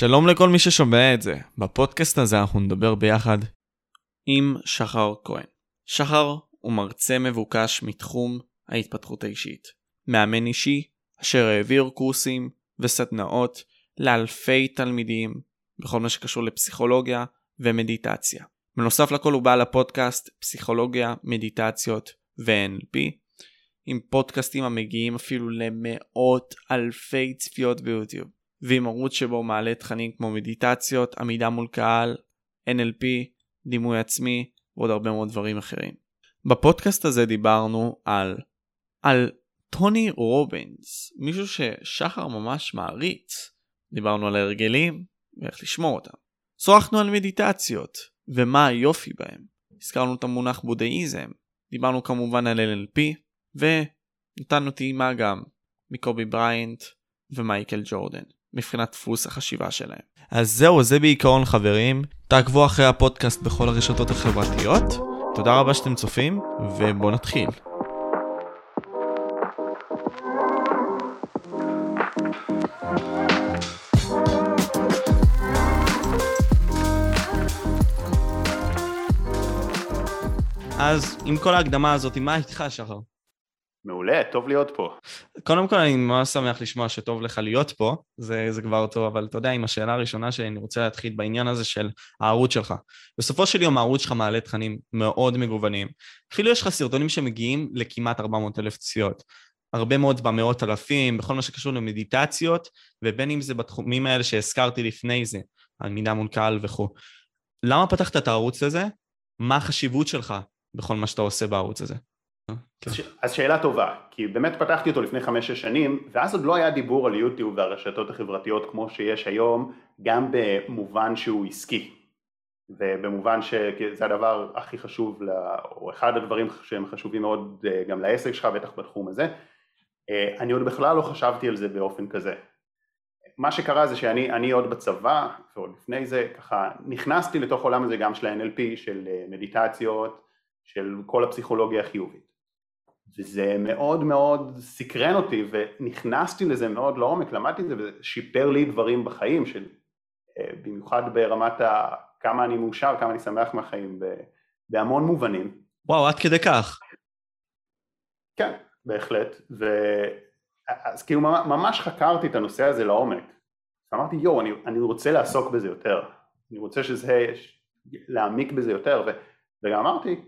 שלום לכל מי ששומע את זה. בפודקאסט הזה אנחנו נדבר ביחד עם שחר כהן. שחר הוא מרצה מבוקש מתחום ההתפתחות האישית. מאמן אישי אשר העביר קורסים וסדנאות לאלפי תלמידים בכל מה שקשור לפסיכולוגיה ומדיטציה. בנוסף לכל הוא בעל הפודקאסט פסיכולוגיה, מדיטציות ו-NLP עם פודקאסטים המגיעים אפילו למאות אלפי צפיות ביוטיוב. ועם ערוץ שבו הוא מעלה תכנים כמו מדיטציות, עמידה מול קהל, NLP, דימוי עצמי ועוד הרבה מאוד דברים אחרים. בפודקאסט הזה דיברנו על, על טוני רובינס, מישהו ששחר ממש מעריץ. דיברנו על הרגלים ואיך לשמור אותם. שוחחנו על מדיטציות ומה היופי בהם. הזכרנו את המונח בודהיזם. דיברנו כמובן על NLP ונתנו טעימה גם מקובי בריינט ומייקל ג'ורדן. מבחינת דפוס החשיבה שלהם. אז זהו, זה בעיקרון חברים. תעקבו אחרי הפודקאסט בכל הרשתות החברתיות. תודה רבה שאתם צופים, ובואו נתחיל. אז עם כל ההקדמה הזאת, מה איתך שחר? מעולה, טוב להיות פה. קודם כל אני ממש שמח לשמוע שטוב לך להיות פה, זה, זה כבר טוב, אבל אתה יודע, עם השאלה הראשונה שאני רוצה להתחיל בעניין הזה של הערוץ שלך. בסופו של יום הערוץ שלך מעלה תכנים מאוד מגוונים. אפילו יש לך סרטונים שמגיעים לכמעט 400 אלף צפיות. הרבה מאוד במאות אלפים, בכל מה שקשור למדיטציות, ובין אם זה בתחומים האלה שהזכרתי לפני זה, עמידה מול קהל וכו'. למה פתחת את הערוץ הזה? מה החשיבות שלך בכל מה שאתה עושה בערוץ הזה? כן. אז שאלה טובה, כי באמת פתחתי אותו לפני חמש-שש שנים, ואז עוד לא היה דיבור על יוטיוב והרשתות החברתיות כמו שיש היום, גם במובן שהוא עסקי, ובמובן שזה הדבר הכי חשוב, או אחד הדברים שהם חשובים מאוד אה, גם לעסק שלך, בטח בתחום הזה. אה, אני עוד בכלל לא חשבתי על זה באופן כזה. מה שקרה זה שאני עוד בצבא, ועוד לפני זה, ככה נכנסתי לתוך העולם הזה גם של ה-NLP, של אה, מדיטציות, של כל הפסיכולוגיה החיובית. וזה מאוד מאוד סקרן אותי ונכנסתי לזה מאוד לעומק, למדתי את זה וזה שיפר לי דברים בחיים, של, אה, במיוחד ברמת ה... כמה אני מאושר, כמה אני שמח מהחיים, בהמון מובנים. וואו, עד כדי כך. כן, בהחלט, ו... אז כאילו ממש חקרתי את הנושא הזה לעומק. אמרתי, יואו, אני, אני רוצה לעסוק בזה יותר, אני רוצה שזה, להעמיק בזה יותר, ו... וגם אמרתי,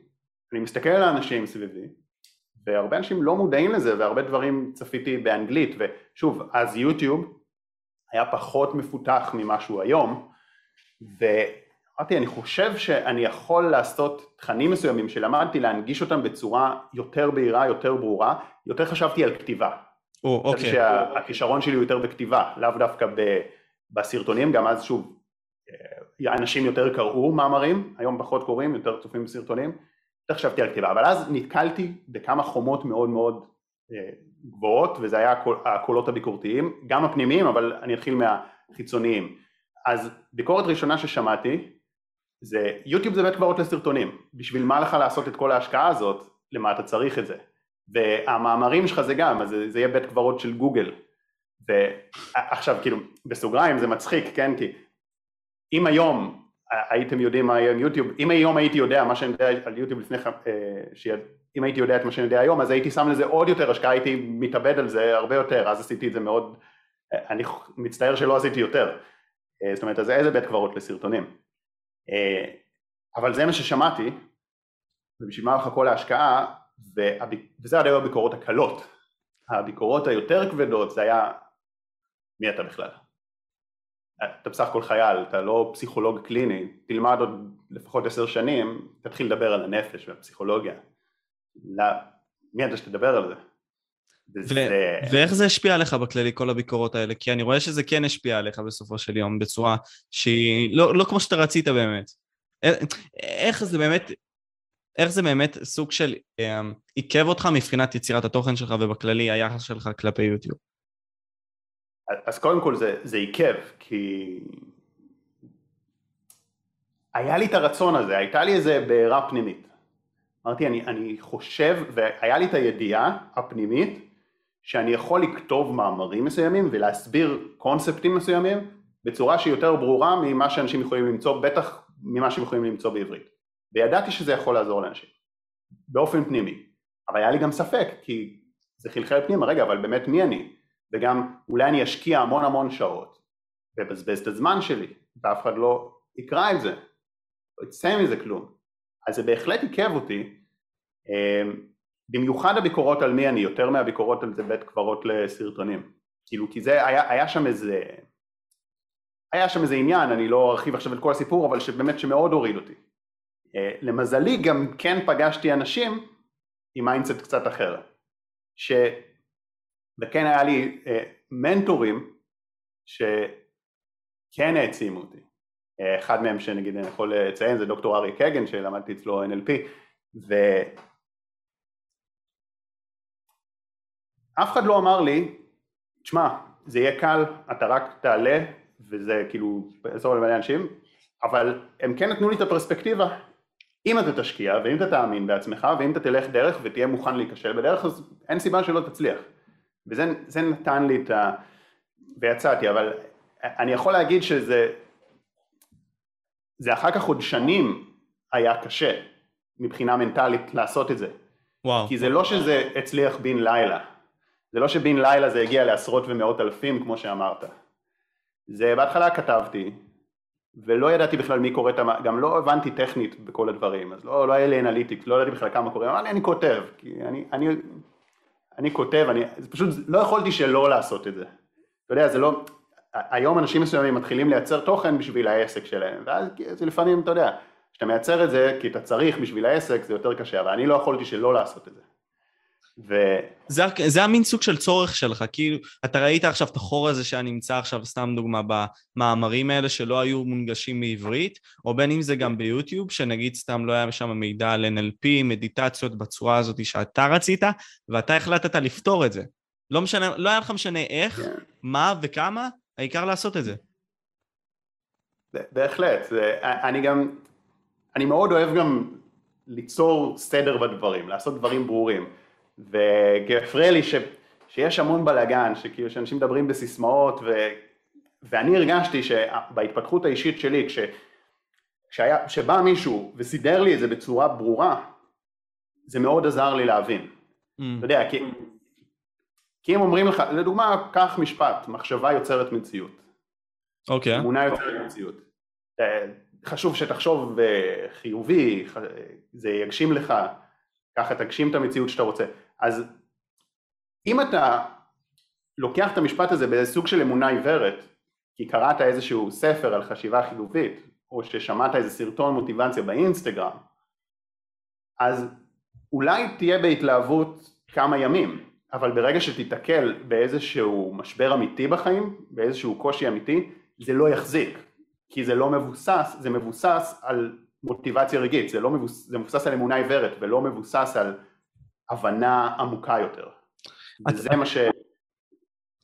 אני מסתכל על האנשים סביבי, והרבה אנשים לא מודעים לזה והרבה דברים צפיתי באנגלית. ושוב אז יוטיוב היה פחות מפותח ממה שהוא היום ואמרתי אני חושב שאני יכול לעשות תכנים מסוימים שלמדתי להנגיש אותם בצורה יותר בהירה יותר ברורה. יותר חשבתי על כתיבה. או, אוקיי. שהכישרון שלי הוא יותר בכתיבה לאו דווקא בסרטונים. גם אז שוב אה, אנשים יותר קראו מאמרים היום פחות קוראים יותר צופים בסרטונים יותר חשבתי על כתיבה, אבל אז נתקלתי בכמה חומות מאוד מאוד אה, גבוהות וזה היה הקול, הקולות הביקורתיים, גם הפנימיים אבל אני אתחיל מהחיצוניים. אז ביקורת ראשונה ששמעתי זה יוטיוב זה בית קברות לסרטונים, בשביל מה לך לעשות את כל ההשקעה הזאת, למה אתה צריך את זה. והמאמרים שלך זה גם, אז זה, זה יהיה בית קברות של גוגל. ועכשיו כאילו בסוגריים זה מצחיק כן כי אם היום הייתם יודעים מה היום יוטיוב, אם היום הייתי יודע מה שאני יודע על יוטיוב לפני, אה, אם הייתי יודע את מה שאני יודע היום אז הייתי שם לזה עוד יותר השקעה, הייתי מתאבד על זה הרבה יותר, אז עשיתי את זה מאוד, אני מצטער שלא עשיתי יותר, אה, זאת אומרת אז איזה בית קברות לסרטונים, אה, אבל זה מה ששמעתי, ובשביל מה לך כל ההשקעה, וזה עד היום הביקורות הקלות, הביקורות היותר כבדות זה היה מי אתה בכלל אתה בסך הכל חייל, אתה לא פסיכולוג קליני, תלמד עוד לפחות עשר שנים, תתחיל לדבר על הנפש והפסיכולוגיה. מי אתה שתדבר על זה? וזה... ואיך זה השפיע עליך בכללי, כל הביקורות האלה? כי אני רואה שזה כן השפיע עליך בסופו של יום, בצורה שהיא לא, לא כמו שאתה רצית באמת. איך זה באמת, איך זה באמת סוג של אה, עיכב אותך מבחינת יצירת התוכן שלך ובכללי היחס שלך כלפי יוטיוב? אז קודם כל זה, זה עיכב, כי היה לי את הרצון הזה, הייתה לי איזה בעירה פנימית. אמרתי, אני, אני חושב, והיה לי את הידיעה הפנימית, שאני יכול לכתוב מאמרים מסוימים ולהסביר קונספטים מסוימים בצורה שהיא יותר ברורה ממה שאנשים יכולים למצוא, בטח ממה שהם יכולים למצוא בעברית. וידעתי שזה יכול לעזור לאנשים, באופן פנימי. אבל היה לי גם ספק, כי זה חלחל פנימה, רגע, אבל באמת מי אני? וגם אולי אני אשקיע המון המון שעות, ובזבז את הזמן שלי, ואף אחד לא יקרא את זה, לא יצא מזה כלום. אז זה בהחלט עיכב אותי, אמ, במיוחד הביקורות על מי אני, יותר מהביקורות על זה בית קברות לסרטונים. כאילו, כי זה, היה, היה שם איזה, היה שם איזה עניין, אני לא ארחיב עכשיו את כל הסיפור, אבל שבאמת שמאוד הוריד אותי. אה, למזלי גם כן פגשתי אנשים עם mindset קצת אחר, ש... וכן היה לי אה, מנטורים שכן העצימו אותי. אה, אחד מהם שנגיד אני יכול לציין זה דוקטור ארי קגן שלמדתי אצלו NLP ואף אחד לא אמר לי, תשמע, זה יהיה קל, אתה רק תעלה וזה כאילו יעזור למלא אנשים, אבל הם כן נתנו לי את הפרספקטיבה, אם אתה תשקיע ואם אתה תאמין בעצמך ואם אתה תלך דרך ותהיה מוכן להיכשל בדרך אז אין סיבה שלא תצליח וזה נתן לי את ה... ויצאתי אבל אני יכול להגיד שזה זה אחר כך עוד שנים היה קשה מבחינה מנטלית לעשות את זה. וואו. כי זה לא שזה הצליח בן לילה. זה לא שבן לילה זה הגיע לעשרות ומאות אלפים כמו שאמרת. זה בהתחלה כתבתי ולא ידעתי בכלל מי קורא את המ... גם לא הבנתי טכנית בכל הדברים, אז לא, לא היה לי אנליטיקס, לא ידעתי בכלל כמה קוראים, אמרתי אני כותב, כי אני, אני, אני כותב, אני, פשוט, לא יכולתי שלא לעשות את זה. אתה יודע, זה לא, היום אנשים מסוימים מתחילים לייצר תוכן בשביל העסק שלהם, ואז זה לפעמים, אתה יודע, כשאתה מייצר את זה כי אתה צריך בשביל העסק זה יותר קשה, אבל אני לא יכולתי שלא לעשות את זה. ו... זה, זה המין סוג של צורך שלך, כאילו, אתה ראית עכשיו את החור הזה שאני נמצא עכשיו, סתם דוגמה, במאמרים האלה שלא היו מונגשים בעברית, או בין אם זה גם ביוטיוב, שנגיד סתם לא היה שם מידע על NLP, מדיטציות בצורה הזאת שאתה רצית, ואתה החלטת לפתור את זה. לא משנה, לא היה לך משנה איך, yeah. כן. מה וכמה, העיקר לעשות את זה. בהחלט, זה, אני גם, אני מאוד אוהב גם ליצור סדר בדברים, לעשות דברים ברורים. והפריע לי ש, שיש המון בלאגן, שכאילו שאנשים מדברים בסיסמאות ו, ואני הרגשתי שבהתפתחות האישית שלי, כש, כשהיה, כשבא מישהו וסידר לי את זה בצורה ברורה, זה מאוד עזר לי להבין. Mm. אתה יודע, כי, כי אם אומרים לך, לדוגמה, קח משפט, מחשבה יוצרת מציאות. אוקיי. Okay. אמונה יוצרת מציאות. אה, חשוב שתחשוב אה, חיובי, זה יגשים לך, ככה תגשים את המציאות שאתה רוצה. אז אם אתה לוקח את המשפט הזה באיזה סוג של אמונה עיוורת, כי קראת איזשהו ספר על חשיבה חיובית, או ששמעת איזה סרטון מוטיבציה באינסטגרם, אז אולי תהיה בהתלהבות כמה ימים, אבל ברגע שתיתקל באיזשהו משבר אמיתי בחיים, באיזשהו קושי אמיתי, זה לא יחזיק, כי זה לא מבוסס, זה מבוסס על מוטיבציה רגעית, זה, לא מבוס, זה מבוסס על אמונה עיוורת ולא מבוסס על הבנה עמוקה יותר. זה מה ש...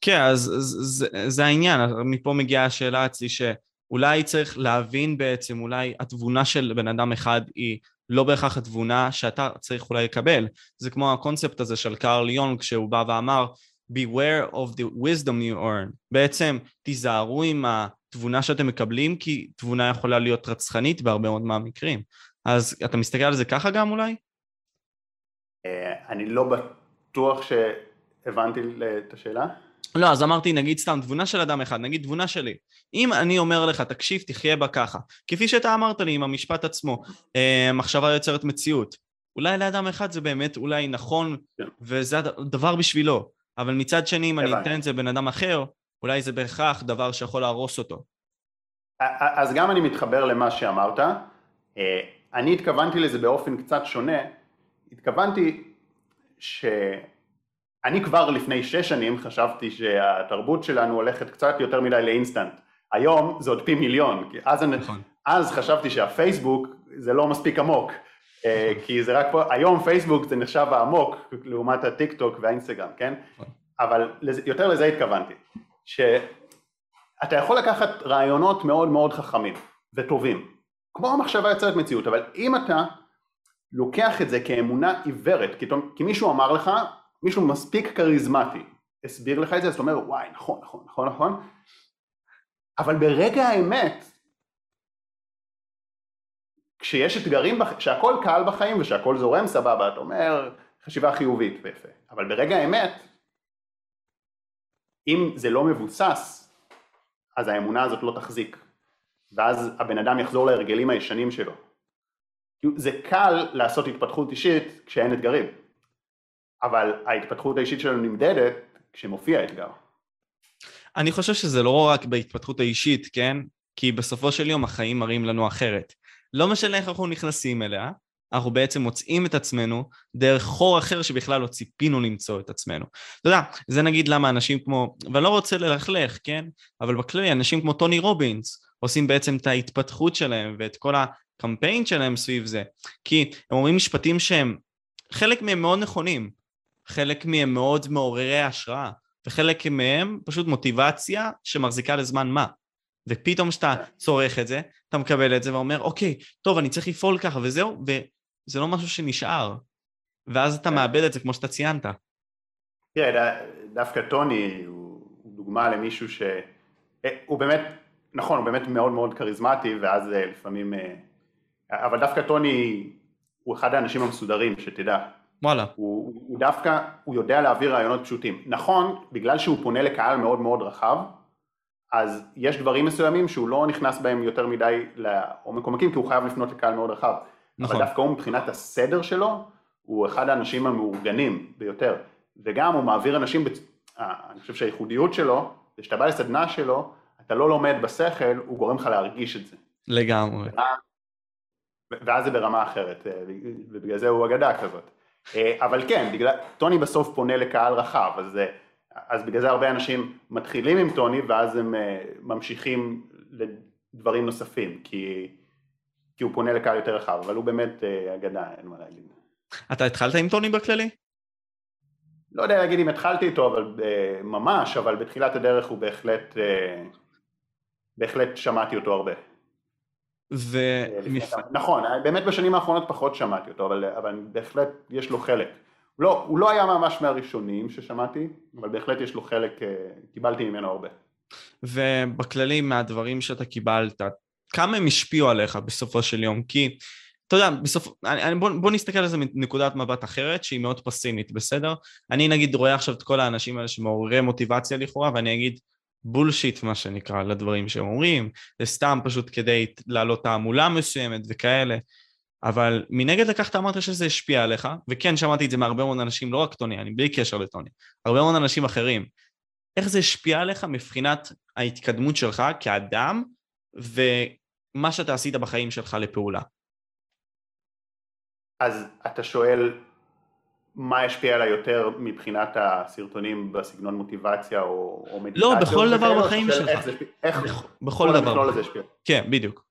כן, אז זה, זה העניין, מפה מגיעה השאלה אצלי שאולי צריך להבין בעצם, אולי התבונה של בן אדם אחד היא לא בהכרח התבונה שאתה צריך אולי לקבל. זה כמו הקונספט הזה של קארל יונג, כשהוא בא ואמר, beware of the wisdom you earn. בעצם תיזהרו עם התבונה שאתם מקבלים, כי תבונה יכולה להיות רצחנית בהרבה מאוד מהמקרים. אז אתה מסתכל על זה ככה גם אולי? אה, אני לא בטוח שהבנתי את השאלה. לא, אז אמרתי, נגיד סתם תבונה של אדם אחד, נגיד תבונה שלי. אם אני אומר לך, תקשיב, תחיה בה ככה, כפי שאתה אמרת לי עם המשפט עצמו, אה, מחשבה יוצרת מציאות. אולי לאדם אחד זה באמת אולי נכון, כן. וזה הדבר בשבילו, אבל מצד שני, אם אני אתן את זה לבן אדם אחר, אולי זה בהכרח דבר שיכול להרוס אותו. אז גם אני מתחבר למה שאמרת. אה, אני התכוונתי לזה באופן קצת שונה, התכוונתי שאני כבר לפני שש שנים חשבתי שהתרבות שלנו הולכת קצת יותר מדי לאינסטנט. היום זה עוד פי מיליון, כי אז, נכון. אני, אז חשבתי שהפייסבוק זה לא מספיק עמוק, אה, נכון. כי זה רק פה, היום פייסבוק זה נחשב העמוק לעומת הטיק טוק והאינסטגרם, כן? נכון. אבל יותר לזה התכוונתי, שאתה יכול לקחת רעיונות מאוד מאוד חכמים וטובים, כמו המחשבה יוצרת מציאות, אבל אם אתה לוקח את זה כאמונה עיוורת, כי, כי מישהו אמר לך, מישהו מספיק כריזמטי, הסביר לך את זה, אז אתה אומר וואי נכון נכון נכון נכון, אבל ברגע האמת, כשיש אתגרים, כשהכל קל בחיים ושהכל זורם סבבה, אתה אומר חשיבה חיובית ויפה, אבל ברגע האמת, אם זה לא מבוסס, אז האמונה הזאת לא תחזיק, ואז הבן אדם יחזור להרגלים הישנים שלו. זה קל לעשות התפתחות אישית כשאין אתגרים, אבל ההתפתחות האישית שלנו נמדדת כשמופיע אתגר. אני חושב שזה לא רק בהתפתחות האישית, כן? כי בסופו של יום החיים מראים לנו אחרת. לא משנה איך אנחנו נכנסים אליה, אנחנו בעצם מוצאים את עצמנו דרך חור אחר שבכלל לא ציפינו למצוא את עצמנו. אתה יודע, זה נגיד למה אנשים כמו, ואני לא רוצה ללכלך, כן? אבל בכללי, אנשים כמו טוני רובינס עושים בעצם את ההתפתחות שלהם ואת כל הקמפיין שלהם סביב זה. כי הם אומרים משפטים שהם, חלק מהם מאוד נכונים, חלק מהם מאוד מעוררי השראה, וחלק מהם פשוט מוטיבציה שמחזיקה לזמן מה. ופתאום כשאתה צורך את זה, אתה מקבל את זה ואומר, אוקיי, טוב, אני צריך לפעול ככה וזהו, וזה לא משהו שנשאר. ואז אתה. מאבד את זה כמו שאתה ציינת. תראה, דווקא טוני הוא דוגמה למישהו ש... אה, באמת, נכון, הוא באמת מאוד מאוד כריזמטי, ואז אה, לפעמים... אה, אבל דווקא טוני הוא אחד האנשים המסודרים, שתדע. וואלה. הוא, הוא דווקא, הוא יודע להעביר רעיונות פשוטים. נכון, בגלל שהוא פונה לקהל מאוד מאוד רחב, אז יש דברים מסוימים שהוא לא נכנס בהם יותר מדי לעומק עומקים, כי הוא חייב לפנות לקהל מאוד רחב. נכון. אבל דווקא הוא מבחינת הסדר שלו, הוא אחד האנשים המאורגנים ביותר. וגם הוא מעביר אנשים, בצ... אה, אני חושב שהייחודיות שלו, זה שאתה בא לסדנה שלו, אתה לא לומד בשכל, הוא גורם לך להרגיש את זה. לגמרי. ואז זה ברמה אחרת, אה, ובגלל זה הוא אגדה כזאת. אה, אבל כן, בגלל, טוני בסוף פונה לקהל רחב, אז, אז בגלל זה הרבה אנשים מתחילים עם טוני ואז הם אה, ממשיכים לדברים נוספים, כי, כי הוא פונה לקהל יותר רחב, אבל הוא באמת אה, אגדה, אין מה להגיד. אתה התחלת עם טוני בכללי? לא יודע להגיד אם התחלתי איתו, אבל ממש, אבל בתחילת הדרך הוא בהחלט, בהחלט שמעתי אותו הרבה. ו... נכון, באמת בשנים האחרונות פחות שמעתי אותו, אבל, אבל בהחלט יש לו חלק. לא, הוא לא היה ממש מהראשונים ששמעתי, אבל בהחלט יש לו חלק, אה, קיבלתי ממנו הרבה. ובכללי מהדברים שאתה קיבלת, כמה הם השפיעו עליך בסופו של יום? כי אתה יודע, בסוף, אני, בוא, בוא נסתכל על זה מנקודת מבט אחרת שהיא מאוד פסימית, בסדר? אני נגיד רואה עכשיו את כל האנשים האלה שמעוררי מוטיבציה לכאורה ואני אגיד בולשיט מה שנקרא לדברים שהם אומרים, זה סתם פשוט כדי להעלות תעמולה מסוימת וכאלה, אבל מנגד לכך אתה אמרת שזה השפיע עליך, וכן שמעתי את זה מהרבה מאוד אנשים, לא רק טוני, אני בלי קשר לטוני, הרבה מאוד אנשים אחרים. איך זה השפיע עליך מבחינת ההתקדמות שלך כאדם, ומה שאתה עשית בחיים שלך לפעולה? אז אתה שואל מה ישפיע עליי יותר מבחינת הסרטונים בסגנון מוטיבציה או, או מדיטציה? לא, בכל דבר בחיים שלך. איך, איך בכל דבר. הזה השפיע? כן, בדיוק.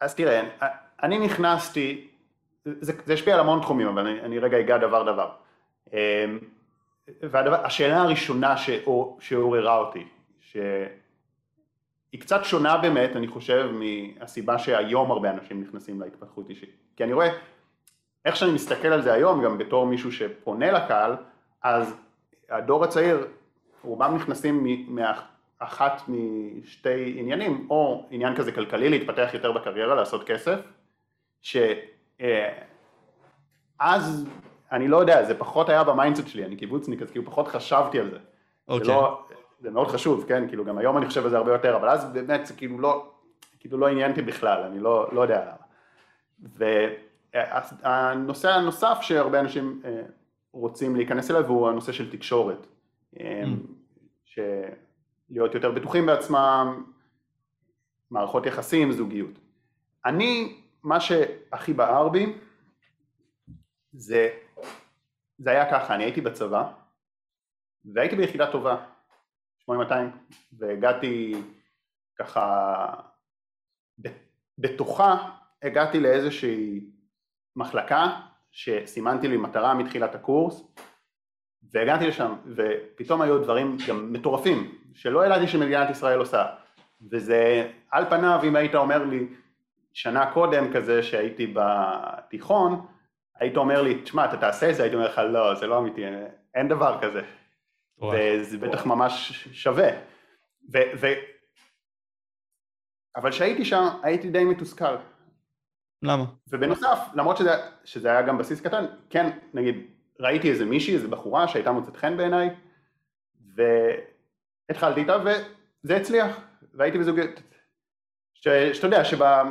אז תראה, אני נכנסתי, זה, זה השפיע על המון תחומים, אבל אני, אני רגע אגע דבר דבר. אמ, והשאלה הראשונה שעוררה אותי, שהיא קצת שונה באמת, אני חושב, מהסיבה שהיום הרבה אנשים נכנסים להתפתחות אישית. כי אני רואה איך שאני מסתכל על זה היום, גם בתור מישהו שפונה לקהל, אז הדור הצעיר, רובם נכנסים מאחת משתי עניינים, או עניין כזה כלכלי, להתפתח יותר בקריירה, לעשות כסף, שאז, אני לא יודע, זה פחות היה ב mindset שלי, אני קיבוצניק, אז כאילו פחות חשבתי על זה. אוקיי. זה, לא, זה מאוד חשוב, כן, כאילו גם היום אני חושב על זה הרבה יותר, אבל אז באמת זה כאילו לא, כאילו לא עניין בכלל, אני לא, לא יודע למה. הנושא הנוסף שהרבה אנשים אה, רוצים להיכנס אליו הוא הנושא של תקשורת. אה, mm. להיות יותר בטוחים בעצמם, מערכות יחסים, זוגיות. אני, מה שהכי בער בי זה, זה היה ככה, אני הייתי בצבא והייתי ביחידה טובה, 8200, והגעתי ככה, בתוכה הגעתי לאיזושהי מחלקה שסימנתי לי מטרה מתחילת הקורס והגעתי לשם ופתאום היו דברים גם מטורפים שלא ידעתי שמדינת ישראל עושה. וזה על פניו אם היית אומר לי שנה קודם כזה שהייתי בתיכון היית אומר לי תשמע אתה תעשה את זה הייתי אומר לך לא זה לא אמיתי אין דבר כזה. וזה בטח ממש שווה. ו- אבל כשהייתי שם הייתי די מתוסכל. למה? ובנוסף, למרות שזה, שזה היה גם בסיס קטן, כן, נגיד, ראיתי איזה מישהי, איזה בחורה שהייתה מוצאת חן בעיניי, והתחלתי איתה וזה הצליח, והייתי בזוגיות. שאתה יודע, שבא,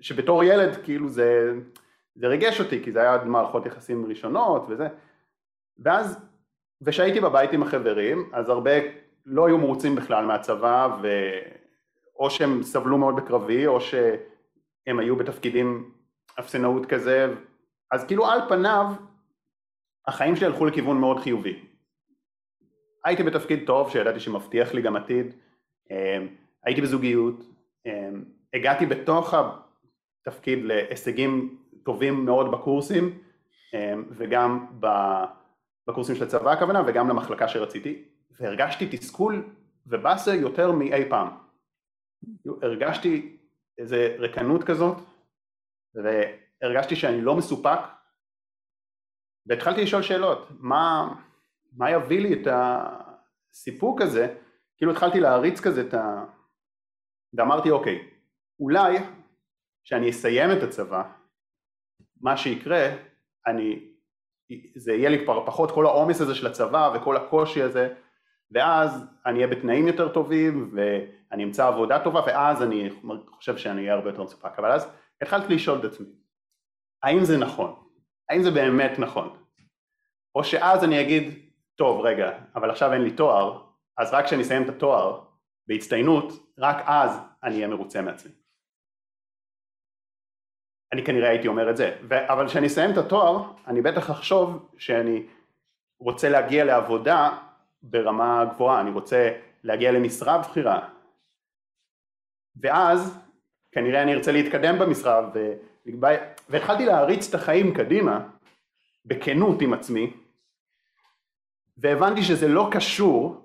שבתור ילד כאילו זה, זה ריגש אותי, כי זה היה מערכות יחסים ראשונות וזה, ואז, וכשהייתי בבית עם החברים, אז הרבה לא היו מרוצים בכלל מהצבא, ואו שהם סבלו מאוד בקרבי, או שהם היו בתפקידים אפסנאות כזה, אז כאילו על פניו, החיים שלי הלכו לכיוון מאוד חיובי. הייתי בתפקיד טוב שידעתי שמבטיח לי גם עתיד, אמ, הייתי בזוגיות, אמ, הגעתי בתוך התפקיד להישגים טובים מאוד בקורסים אמ, וגם בקורסים של הצבא הכוונה וגם למחלקה שרציתי והרגשתי תסכול ובאסה יותר מאי פעם. הרגשתי איזה רקנות כזאת והרגשתי שאני לא מסופק והתחלתי לשאול שאלות, מה, מה יביא לי את הסיפוק הזה? כאילו התחלתי להריץ כזה את ה... ואמרתי אוקיי, אולי כשאני אסיים את הצבא, מה שיקרה, אני, זה יהיה לי כבר פחות כל העומס הזה של הצבא וכל הקושי הזה, ואז אני אהיה בתנאים יותר טובים ואני אמצא עבודה טובה ואז אני חושב שאני אהיה הרבה יותר מסופק, אבל אז התחלתי לשאול את עצמי, האם זה נכון? האם זה באמת נכון? או שאז אני אגיד, טוב רגע, אבל עכשיו אין לי תואר, אז רק כשאני אסיים את התואר בהצטיינות, רק אז אני אהיה מרוצה מעצמי. אני כנראה הייתי אומר את זה, ו- אבל כשאני אסיים את התואר, אני בטח אחשוב שאני רוצה להגיע לעבודה ברמה גבוהה, אני רוצה להגיע למשרה בכירה, ואז כנראה אני ארצה להתקדם במשרה, ו... והתחלתי להריץ את החיים קדימה, בכנות עם עצמי, והבנתי שזה לא קשור,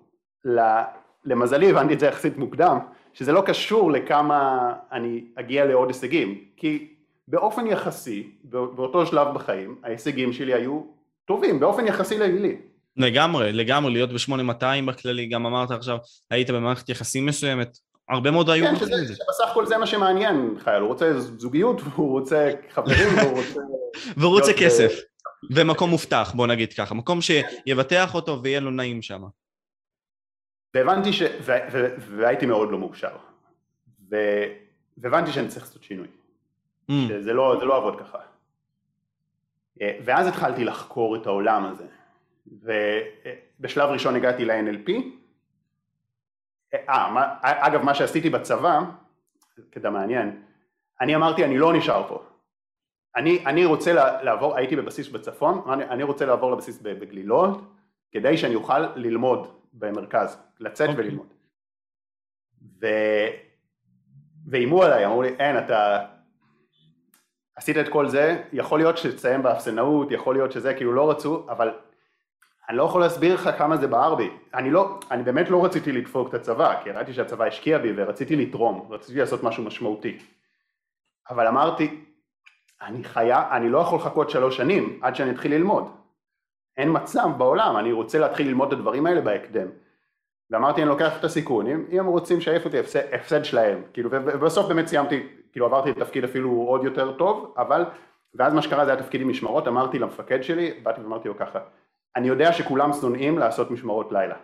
למזלי הבנתי את זה יחסית מוקדם, שזה לא קשור לכמה אני אגיע לעוד הישגים, כי באופן יחסי, באותו שלב בחיים, ההישגים שלי היו טובים, באופן יחסי לגילי. לגמרי, לגמרי, להיות ב-8200 בכללי, גם אמרת עכשיו, היית במערכת יחסים מסוימת, הרבה מאוד היו כן, שזה, שבסך הכל זה מה שמעניין חייל, הוא רוצה זוגיות, והוא רוצה חברים, והוא רוצה... והוא רוצה כסף. ומקום מובטח, בוא נגיד ככה, מקום שיבטח אותו ויהיה לו נעים שם. והבנתי ש... ו... ו... והייתי מאוד לא מאושר. ו... והבנתי שאני צריך לעשות שינוי. Mm. שזה לא, לא עבוד ככה. אה, ואז התחלתי לחקור את העולם הזה. ובשלב ראשון הגעתי ל-NLP. אה, מה... אגב, מה שעשיתי בצבא, קטע מעניין, אני אמרתי אני לא נשאר פה. אני, אני רוצה לעבור, הייתי בבסיס בצפון, אני, אני רוצה לעבור לבסיס בגלילות כדי שאני אוכל ללמוד במרכז, לצאת okay. אוקיי. וללמוד. ו... ואיימו עליי, אמרו לי, אין, אתה עשית את כל זה, יכול להיות שתסיים באפסנאות, יכול להיות שזה, כאילו לא רצו, אבל אני לא יכול להסביר לך כמה זה בער בי. אני לא, אני באמת לא רציתי לדפוק את הצבא, כי ידעתי שהצבא השקיע בי ורציתי לתרום, רציתי לעשות משהו משמעותי. אבל אמרתי, אני חיה, אני לא יכול לחכות שלוש שנים עד שאני אתחיל ללמוד. אין מצב בעולם, אני רוצה להתחיל ללמוד את הדברים האלה בהקדם. ואמרתי אני לוקח את הסיכון, אם, אם הם רוצים שיעיף אותי הפסד, הפסד שלהם, כאילו, ובסוף באמת סיימתי, כאילו עברתי לתפקיד אפילו עוד יותר טוב, אבל, ואז מה שקרה זה היה תפקיד עם משמרות, אמרתי למפקד שלי, באתי ואמרתי לו ככה, אני יודע שכולם שונאים לעשות משמרות לילה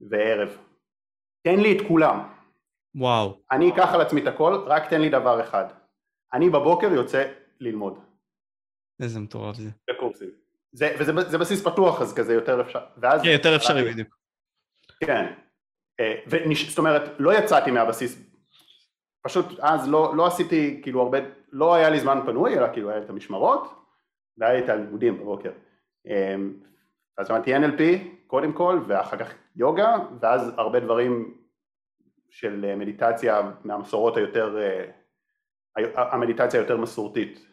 וערב, תן לי את כולם, וואו, אני אקח על עצמי את הכל, רק תן לי דבר אחד, אני בבוקר יוצא ללמוד. איזה מטורף זה. בקורסים. זה, וזה זה בסיס פתוח אז כזה יותר אפשר, ואז... כן, יותר אפשרי בדיוק. כן, אה, ונש, זאת אומרת לא יצאתי מהבסיס, פשוט אז לא, לא עשיתי כאילו הרבה, לא היה לי זמן פנוי אלא כאילו היה לי את המשמרות והיה לי את הלימודים בבוקר. אה, אז למדתי NLP קודם כל ואחר כך יוגה ואז הרבה דברים של מדיטציה מהמסורות היותר המדיטציה היותר מסורתית.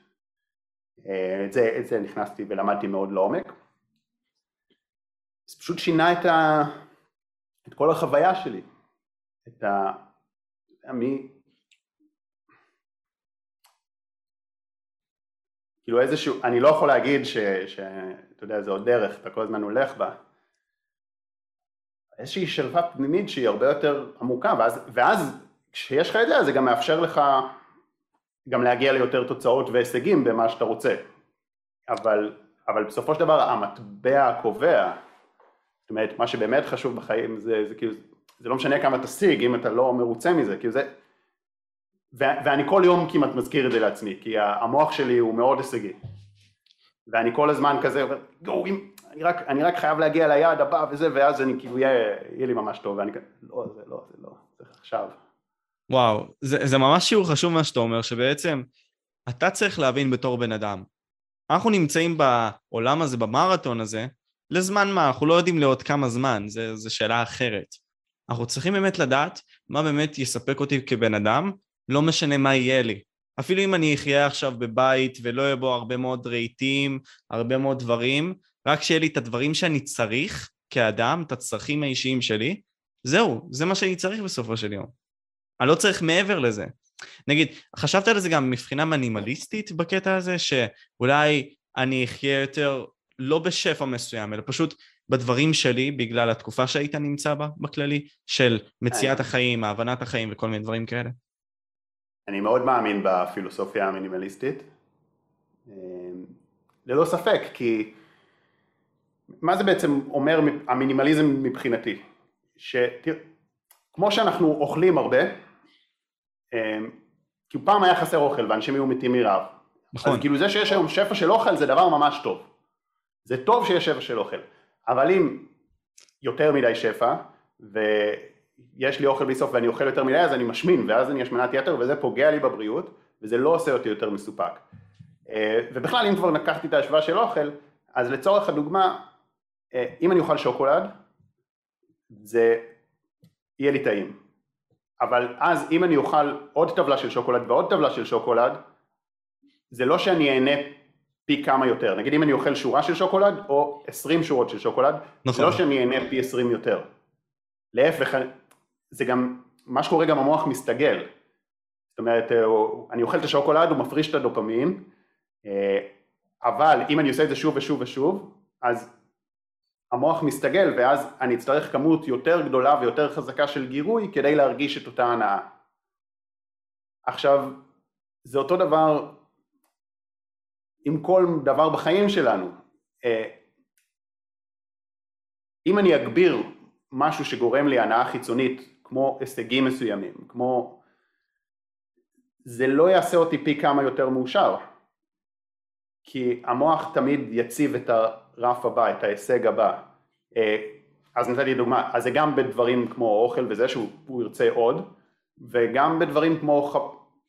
אה, את זה, את זה נכנסתי ולמדתי מאוד לעומק. זה פשוט שינה את, ה, את כל החוויה שלי. את ה... מי... כאילו איזשהו, אני לא יכול להגיד שאתה יודע, זה עוד דרך, אתה כל הזמן הולך בה. איזושהי שלווה פנימית שהיא הרבה יותר עמוקה, ואז, ואז כשיש לך את זה, זה גם מאפשר לך גם להגיע ליותר תוצאות והישגים במה שאתה רוצה. אבל, אבל בסופו של דבר המטבע הקובע, זאת אומרת, מה שבאמת חשוב בחיים זה, זה כאילו, זה לא משנה כמה תשיג, אם אתה לא מרוצה מזה, כאילו זה... ואני כל יום כמעט מזכיר את זה לעצמי, כי המוח שלי הוא מאוד הישגי. ואני כל הזמן כזה אומר, גו, אם, אני רק, אני רק חייב להגיע ליעד הבא וזה, ואז אני כאילו, יהיה, יהיה לי ממש טוב, ואני כזה, לא, זה לא, זה לא, זה עכשיו. וואו, זה, זה ממש שיעור חשוב מה שאתה אומר, שבעצם אתה צריך להבין בתור בן אדם. אנחנו נמצאים בעולם הזה, במרתון הזה, לזמן מה, אנחנו לא יודעים לעוד כמה זמן, זו שאלה אחרת. אנחנו צריכים באמת לדעת מה באמת יספק אותי כבן אדם, לא משנה מה יהיה לי. אפילו אם אני אחיה עכשיו בבית ולא יהיה בו הרבה מאוד רהיטים, הרבה מאוד דברים, רק שיהיה לי את הדברים שאני צריך כאדם, את הצרכים האישיים שלי, זהו, זה מה שאני צריך בסופו של יום. אני לא צריך מעבר לזה. נגיד, חשבת על זה גם מבחינה מנימליסטית בקטע הזה, שאולי אני אחיה יותר לא בשפע מסוים, אלא פשוט בדברים שלי, בגלל התקופה שהיית נמצא בה בכללי, של מציאת החיים, הבנת החיים וכל מיני דברים כאלה? אני מאוד מאמין בפילוסופיה המינימליסטית, אמ, ללא ספק, כי מה זה בעצם אומר המינימליזם מבחינתי? שכמו שאנחנו אוכלים הרבה, אמ, כי פעם היה חסר אוכל ואנשים היו מתים מרעב. נכון. אז כאילו זה שיש היום שפע של אוכל זה דבר ממש טוב. זה טוב שיש שפע של אוכל, אבל אם יותר מדי שפע, ויש לי אוכל בלי סוף ואני אוכל יותר מדי אז אני משמין ואז אני השמנת יתר וזה פוגע לי בבריאות וזה לא עושה אותי יותר מסופק. אה, ובכלל אם כבר לקחתי את ההשוואה של אוכל, אז לצורך הדוגמה, אה, אם אני אוכל שוקולד, זה יהיה לי טעים. אבל אז אם אני אוכל עוד טבלה של שוקולד ועוד טבלה של שוקולד, זה לא שאני אהנה פי כמה יותר. נגיד אם אני אוכל שורה של שוקולד או עשרים שורות של שוקולד, נכון. זה לא שאני אהנה פי עשרים יותר. להפך, זה גם, מה שקורה גם המוח מסתגל. זאת אומרת, אה, אני אוכל את השוקולד, הוא מפריש את הדופמין, אה, אבל אם אני עושה את זה שוב ושוב ושוב, אז המוח מסתגל ואז אני אצטרך כמות יותר גדולה ויותר חזקה של גירוי כדי להרגיש את אותה הנאה. עכשיו, זה אותו דבר עם כל דבר בחיים שלנו. אה, אם אני אגביר משהו שגורם לי הנאה חיצונית, כמו הישגים מסוימים, כמו... זה לא יעשה אותי פי כמה יותר מאושר, כי המוח תמיד יציב את הרף הבא, את ההישג הבא. אה, אז נתתי דוגמה, אז זה גם בדברים כמו אוכל וזה שהוא ירצה עוד, וגם בדברים כמו ח...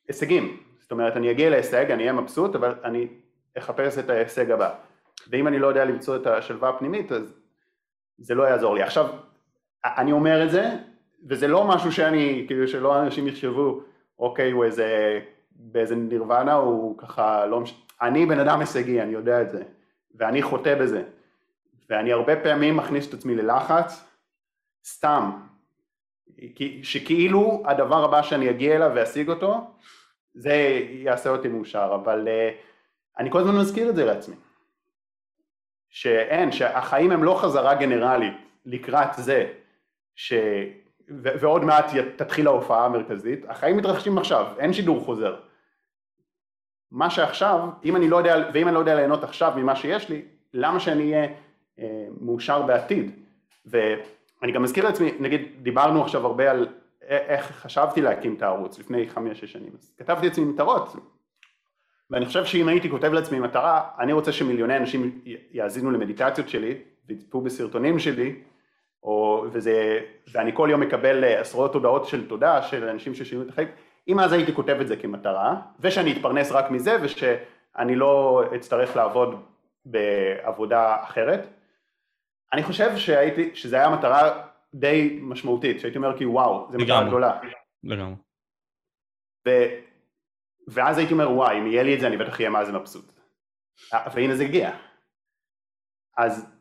הישגים. זאת אומרת, אני אגיע להישג, אני אהיה מבסוט, אבל אני אחפש את ההישג הבא. ואם אני לא יודע למצוא את השלווה הפנימית, אז זה לא יעזור לי. עכשיו, אני אומר את זה, וזה לא משהו שאני, כאילו שלא אנשים יחשבו, אוקיי, הוא איזה, באיזה נירוונה, הוא ככה לא מש... אני בן אדם הישגי, אני יודע את זה, ואני חוטא בזה, ואני הרבה פעמים מכניס את עצמי ללחץ, סתם, שכאילו הדבר הבא שאני אגיע אליו ואשיג אותו, זה יעשה אותי מאושר, אבל uh, אני כל הזמן מזכיר את זה לעצמי, שאין, שהחיים הם לא חזרה גנרלית לקראת זה, ש... ועוד מעט תתחיל ההופעה המרכזית, החיים מתרחשים עכשיו, אין שידור חוזר. מה שעכשיו, אם אני לא יודע, ואם אני לא יודע ליהנות עכשיו ממה שיש לי, למה שאני אהיה אה, מאושר בעתיד? ואני גם מזכיר לעצמי, נגיד דיברנו עכשיו הרבה על איך חשבתי להקים את הערוץ לפני חמש-שש שנים, אז כתבתי לעצמי מטרות, ואני חושב שאם הייתי כותב לעצמי מטרה, אני רוצה שמיליוני אנשים יאזינו למדיטציות שלי ויצפו בסרטונים שלי, או, וזה, ואני כל יום מקבל עשרות הודעות של תודה של אנשים ששינו את החיים, אם אז הייתי כותב את זה כמטרה, ושאני אתפרנס רק מזה ושאני לא אצטרך לעבוד בעבודה אחרת, אני חושב שהייתי, שזה היה מטרה די משמעותית, שהייתי אומר כאילו וואו, זו מטרה גדולה. לגמרי. ואז הייתי אומר וואי, אם יהיה לי את זה אני בטח אהיה מה זה מבסוט. והנה זה הגיע. אז,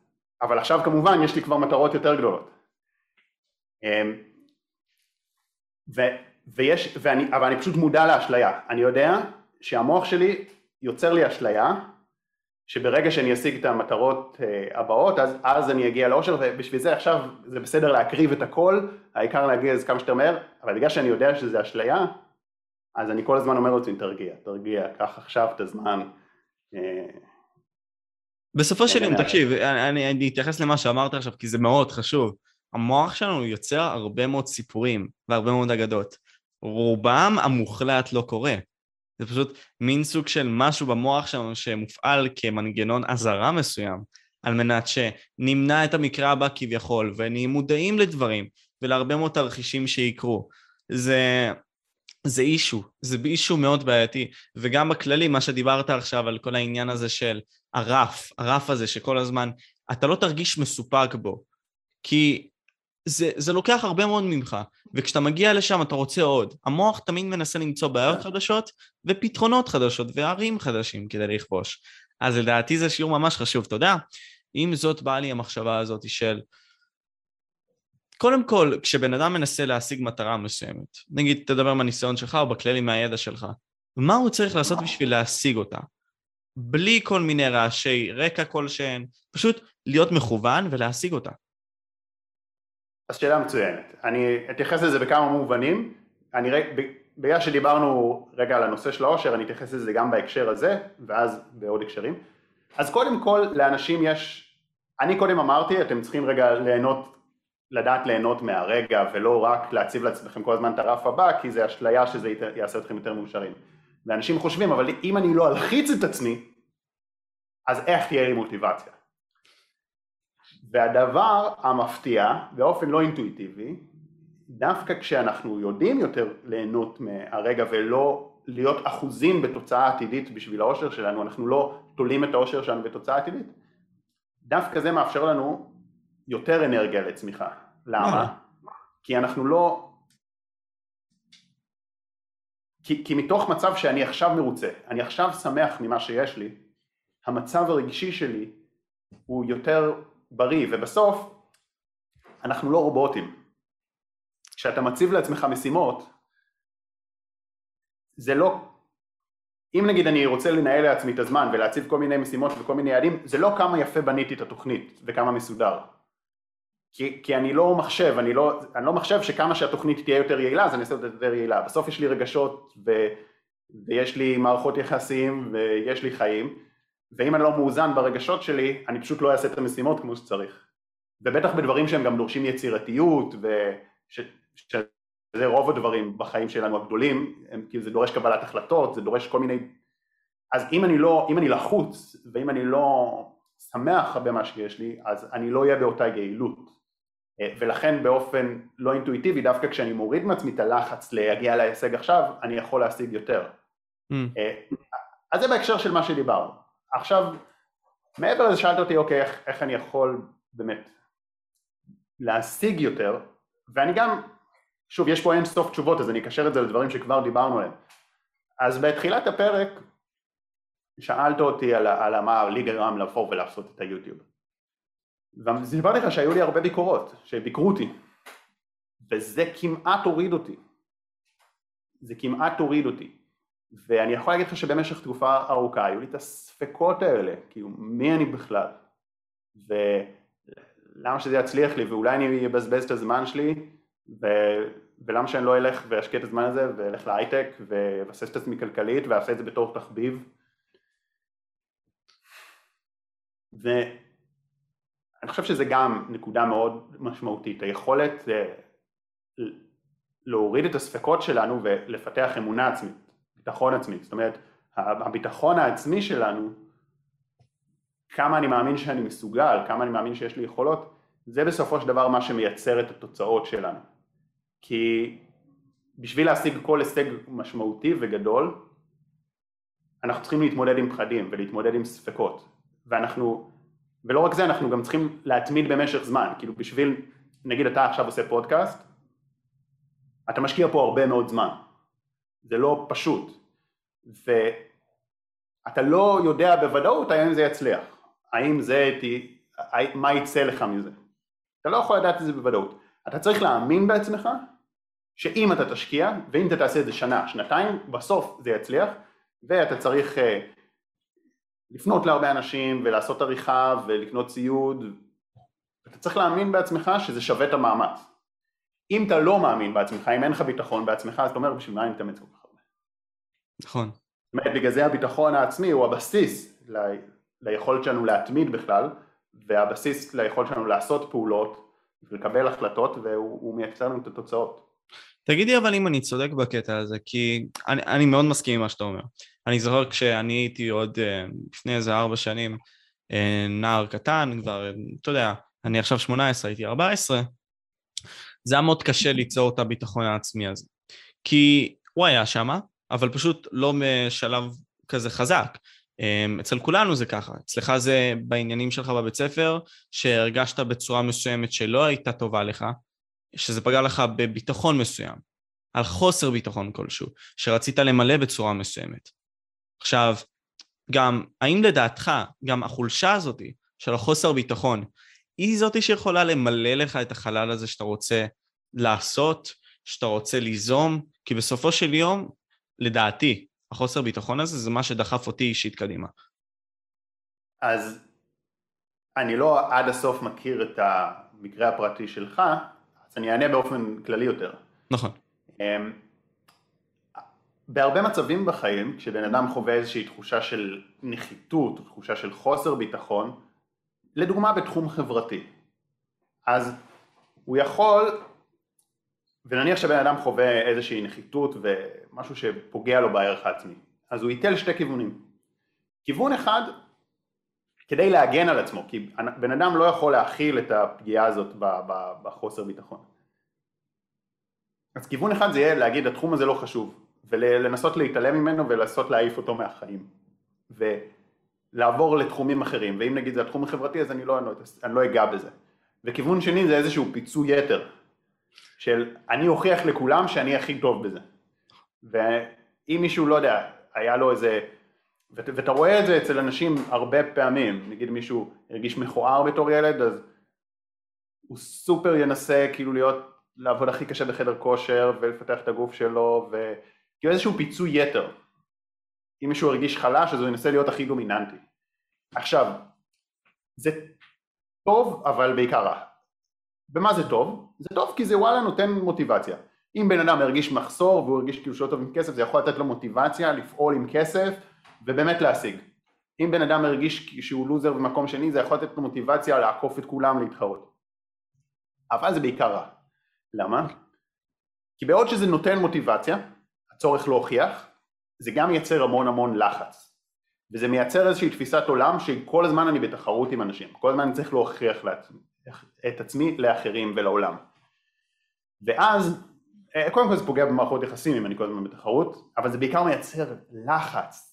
אבל עכשיו כמובן יש לי כבר מטרות יותר גדולות. אמ, ו, ויש, ואני, אבל אני פשוט מודע לאשליה. אני יודע שהמוח שלי יוצר לי אשליה שברגע שאני אשיג את המטרות uh, הבאות, אז, אז אני אגיע לאושר, ובשביל זה עכשיו זה בסדר להקריב את הכל, העיקר להגיע לזה כמה שיותר מהר, אבל בגלל שאני יודע שזה אשליה, אז אני כל הזמן אומר לעצמי, תרגיע, תרגיע, קח עכשיו את הזמן. בסופו של יום, תקשיב, אני, אני אתייחס למה שאמרת עכשיו, כי זה מאוד חשוב. המוח שלנו יוצר הרבה מאוד סיפורים והרבה מאוד אגדות. רובם המוחלט לא קורה. זה פשוט מין סוג של משהו במוח שלנו שמופעל כמנגנון אזהרה מסוים, על מנת שנמנע את המקרה הבא כביכול, ונהיה מודעים לדברים, ולהרבה מאוד תרחישים שיקרו. זה, זה אישו, זה אישו מאוד בעייתי, וגם בכללי, מה שדיברת עכשיו על כל העניין הזה של הרף, הרף הזה שכל הזמן, אתה לא תרגיש מסופק בו, כי זה, זה לוקח הרבה מאוד ממך, וכשאתה מגיע לשם אתה רוצה עוד. המוח תמיד מנסה למצוא בעיות חדשות ופתרונות חדשות וערים חדשים כדי לכבוש. אז לדעתי זה שיעור ממש חשוב, אתה יודע? עם זאת באה לי המחשבה הזאת של... קודם כל, כשבן אדם מנסה להשיג מטרה מסוימת, נגיד תדבר מהניסיון שלך או בכללי מהידע שלך, מה הוא צריך לעשות בשביל להשיג אותה? בלי כל מיני רעשי רקע כלשהן, פשוט להיות מכוון ולהשיג אותה. אז שאלה מצוינת. אני אתייחס לזה בכמה מובנים. אני רק, בגלל שדיברנו רגע על הנושא של העושר, אני אתייחס לזה גם בהקשר הזה, ואז בעוד הקשרים. אז קודם כל, לאנשים יש, אני קודם אמרתי, אתם צריכים רגע ליהנות, לדעת ליהנות מהרגע, ולא רק להציב לעצמכם כל הזמן את הרף הבא, כי זה אשליה שזה יעשה אתכם יותר מאושרים. ואנשים חושבים, אבל אם אני לא אלחיץ את עצמי, אז איך תהיה לי מוטיבציה? והדבר המפתיע, באופן לא אינטואיטיבי, דווקא כשאנחנו יודעים יותר ליהנות מהרגע ולא להיות אחוזים בתוצאה עתידית בשביל האושר שלנו, אנחנו לא תולים את האושר שלנו בתוצאה עתידית, דווקא זה מאפשר לנו יותר אנרגיה לצמיחה. למה? כי אנחנו לא... כי, כי מתוך מצב שאני עכשיו מרוצה, אני עכשיו שמח ממה שיש לי, המצב הרגשי שלי הוא יותר בריא, ובסוף אנחנו לא רובוטים. כשאתה מציב לעצמך משימות, זה לא, אם נגיד אני רוצה לנהל לעצמי את הזמן ולהציב כל מיני משימות וכל מיני יעדים, זה לא כמה יפה בניתי את התוכנית וכמה מסודר. כי, כי אני לא מחשב, אני לא, אני לא מחשב שכמה שהתוכנית תהיה יותר יעילה אז אני אעשה אותה יותר יעילה. בסוף יש לי רגשות ו, ויש לי מערכות יחסים ויש לי חיים ואם אני לא מאוזן ברגשות שלי, אני פשוט לא אעשה את המשימות כמו שצריך. ובטח בדברים שהם גם דורשים יצירתיות, שזה רוב הדברים בחיים שלנו הגדולים, הם, כי זה דורש קבלת החלטות, זה דורש כל מיני... אז אם אני לא, אם אני לחוץ, ואם אני לא שמח במה שיש לי, אז אני לא אהיה באותה יעילות. ולכן באופן לא אינטואיטיבי, דווקא כשאני מוריד מעצמי את הלחץ להגיע להישג עכשיו, אני יכול להשיג יותר. Mm. אז זה בהקשר של מה שדיברנו. עכשיו, מעבר לזה שאלת אותי, אוקיי, איך, איך אני יכול באמת להשיג יותר, ואני גם, שוב, יש פה אין סוף תשובות, אז אני אקשר את זה לדברים שכבר דיברנו עליהם. אז בתחילת הפרק שאלת אותי על, על מה לי גרם לבוא ולעשות את היוטיוב. וסיפרתי לך שהיו לי הרבה ביקורות, שביקרו אותי, וזה כמעט הוריד אותי. זה כמעט הוריד אותי. ואני יכול להגיד לך שבמשך תקופה ארוכה היו לי את הספקות האלה, כאילו מי אני בכלל, ולמה שזה יצליח לי, ואולי אני אבזבז את הזמן שלי, ו... ולמה שאני לא אלך ואשקיע את הזמן הזה ואלך להייטק ואבסס את עצמי כלכלית ואעשה את זה בתור תחביב. ואני חושב שזה גם נקודה מאוד משמעותית, היכולת אה, להוריד את הספקות שלנו ולפתח אמונה עצמית. ביטחון עצמי, זאת אומרת הביטחון העצמי שלנו, כמה אני מאמין שאני מסוגל, כמה אני מאמין שיש לי יכולות, זה בסופו של דבר מה שמייצר את התוצאות שלנו. כי בשביל להשיג כל הישג משמעותי וגדול, אנחנו צריכים להתמודד עם פחדים ולהתמודד עם ספקות. ואנחנו, ולא רק זה, אנחנו גם צריכים להתמיד במשך זמן. כאילו בשביל, נגיד אתה עכשיו עושה פודקאסט, אתה משקיע פה הרבה מאוד זמן. זה לא פשוט, ואתה לא יודע בוודאות האם זה יצליח, האם זה, מה יצא לך מזה, אתה לא יכול לדעת את זה בוודאות, אתה צריך להאמין בעצמך שאם אתה תשקיע, ואם אתה תעשה את זה שנה, שנתיים, בסוף זה יצליח, ואתה צריך uh, לפנות להרבה אנשים ולעשות עריכה ולקנות ציוד, אתה צריך להאמין בעצמך שזה שווה את המאמץ. אם אתה לא מאמין בעצמך, אם אין לך ביטחון בעצמך, אז אתה אומר בשביל מה אני מתאמץ כל כך הרבה. נכון. בגלל זה הביטחון העצמי הוא הבסיס ל... ליכולת שלנו להתמיד בכלל, והבסיס ליכולת שלנו לעשות פעולות ולקבל החלטות, והוא מייצר לנו את התוצאות. תגידי אבל אם אני צודק בקטע הזה, כי אני, אני מאוד מסכים עם מה שאתה אומר. אני זוכר כשאני הייתי עוד uh, לפני איזה ארבע שנים uh, נער קטן, כבר, אתה יודע, אני עכשיו 18, הייתי 14, זה היה מאוד קשה ליצור את הביטחון העצמי הזה. כי הוא היה שם, אבל פשוט לא משלב כזה חזק. אמ, אצל כולנו זה ככה, אצלך זה בעניינים שלך בבית ספר, שהרגשת בצורה מסוימת שלא הייתה טובה לך, שזה פגע לך בביטחון מסוים, על חוסר ביטחון כלשהו, שרצית למלא בצורה מסוימת. עכשיו, גם, האם לדעתך, גם החולשה הזאת של החוסר ביטחון, היא זאתי שיכולה למלא לך את החלל הזה שאתה רוצה לעשות, שאתה רוצה ליזום, כי בסופו של יום, לדעתי, החוסר ביטחון הזה זה מה שדחף אותי אישית קדימה. אז אני לא עד הסוף מכיר את המקרה הפרטי שלך, אז אני אענה באופן כללי יותר. נכון. אמ, בהרבה מצבים בחיים, כשבן אדם חווה איזושהי תחושה של נחיתות, תחושה של חוסר ביטחון, לדוגמה בתחום חברתי, אז הוא יכול, ונניח שבן אדם חווה איזושהי נחיתות ומשהו שפוגע לו בערך העצמי, אז הוא ייתן לשתי כיוונים. כיוון אחד, כדי להגן על עצמו, כי בן אדם לא יכול להכיל את הפגיעה הזאת בחוסר ביטחון. אז כיוון אחד זה יהיה להגיד התחום הזה לא חשוב, ולנסות להתעלם ממנו ולנסות להעיף אותו מהחיים. ולעבור לתחומים אחרים, ואם נגיד זה התחום החברתי אז אני לא, אני לא אגע בזה. וכיוון שני זה איזשהו פיצוי יתר, של אני אוכיח לכולם שאני הכי טוב בזה. ואם מישהו, לא יודע, היה לו איזה, ואתה רואה את זה אצל אנשים הרבה פעמים, נגיד מישהו הרגיש מכוער בתור ילד, אז הוא סופר ינסה כאילו להיות, לעבוד הכי קשה בחדר כושר ולפתח את הגוף שלו, וכאילו איזשהו פיצוי יתר. אם מישהו הרגיש חלש אז הוא ינסה להיות הכי דומיננטי. עכשיו, זה טוב אבל בעיקר רע. במה זה טוב? זה טוב כי זה וואלה נותן מוטיבציה. אם בן אדם הרגיש מחסור והוא הרגיש כאילו שהוא טוב עם כסף זה יכול לתת לו מוטיבציה לפעול עם כסף ובאמת להשיג. אם בן אדם הרגיש שהוא לוזר במקום שני זה יכול לתת לו מוטיבציה לעקוף את כולם להתחרות. אבל זה בעיקר רע. למה? כי בעוד שזה נותן מוטיבציה, הצורך להוכיח, זה גם מייצר המון המון לחץ. וזה מייצר איזושהי תפיסת עולם שכל הזמן אני בתחרות עם אנשים, כל הזמן אני צריך להוכיח לעצמי, את עצמי לאחרים ולעולם. ואז, אה, קודם כל זה פוגע במערכות יחסים אם אני כל הזמן בתחרות, אבל זה בעיקר מייצר לחץ,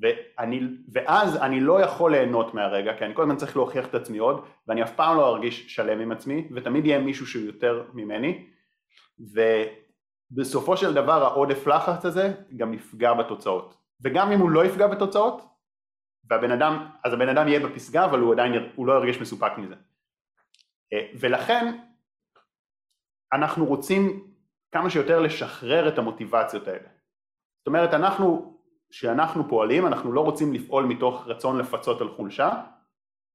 ואני, ואז אני לא יכול ליהנות מהרגע, כי אני כל הזמן צריך להוכיח את עצמי עוד, ואני אף פעם לא ארגיש שלם עם עצמי, ותמיד יהיה מישהו שהוא יותר ממני, ובסופו של דבר העודף לחץ הזה גם יפגע בתוצאות. וגם אם הוא לא יפגע בתוצאות, והבן אדם, אז הבן אדם יהיה בפסגה אבל הוא עדיין, הוא לא ירגיש מסופק מזה. אה, ולכן אנחנו רוצים כמה שיותר לשחרר את המוטיבציות האלה. זאת אומרת אנחנו, כשאנחנו פועלים אנחנו לא רוצים לפעול מתוך רצון לפצות על חולשה,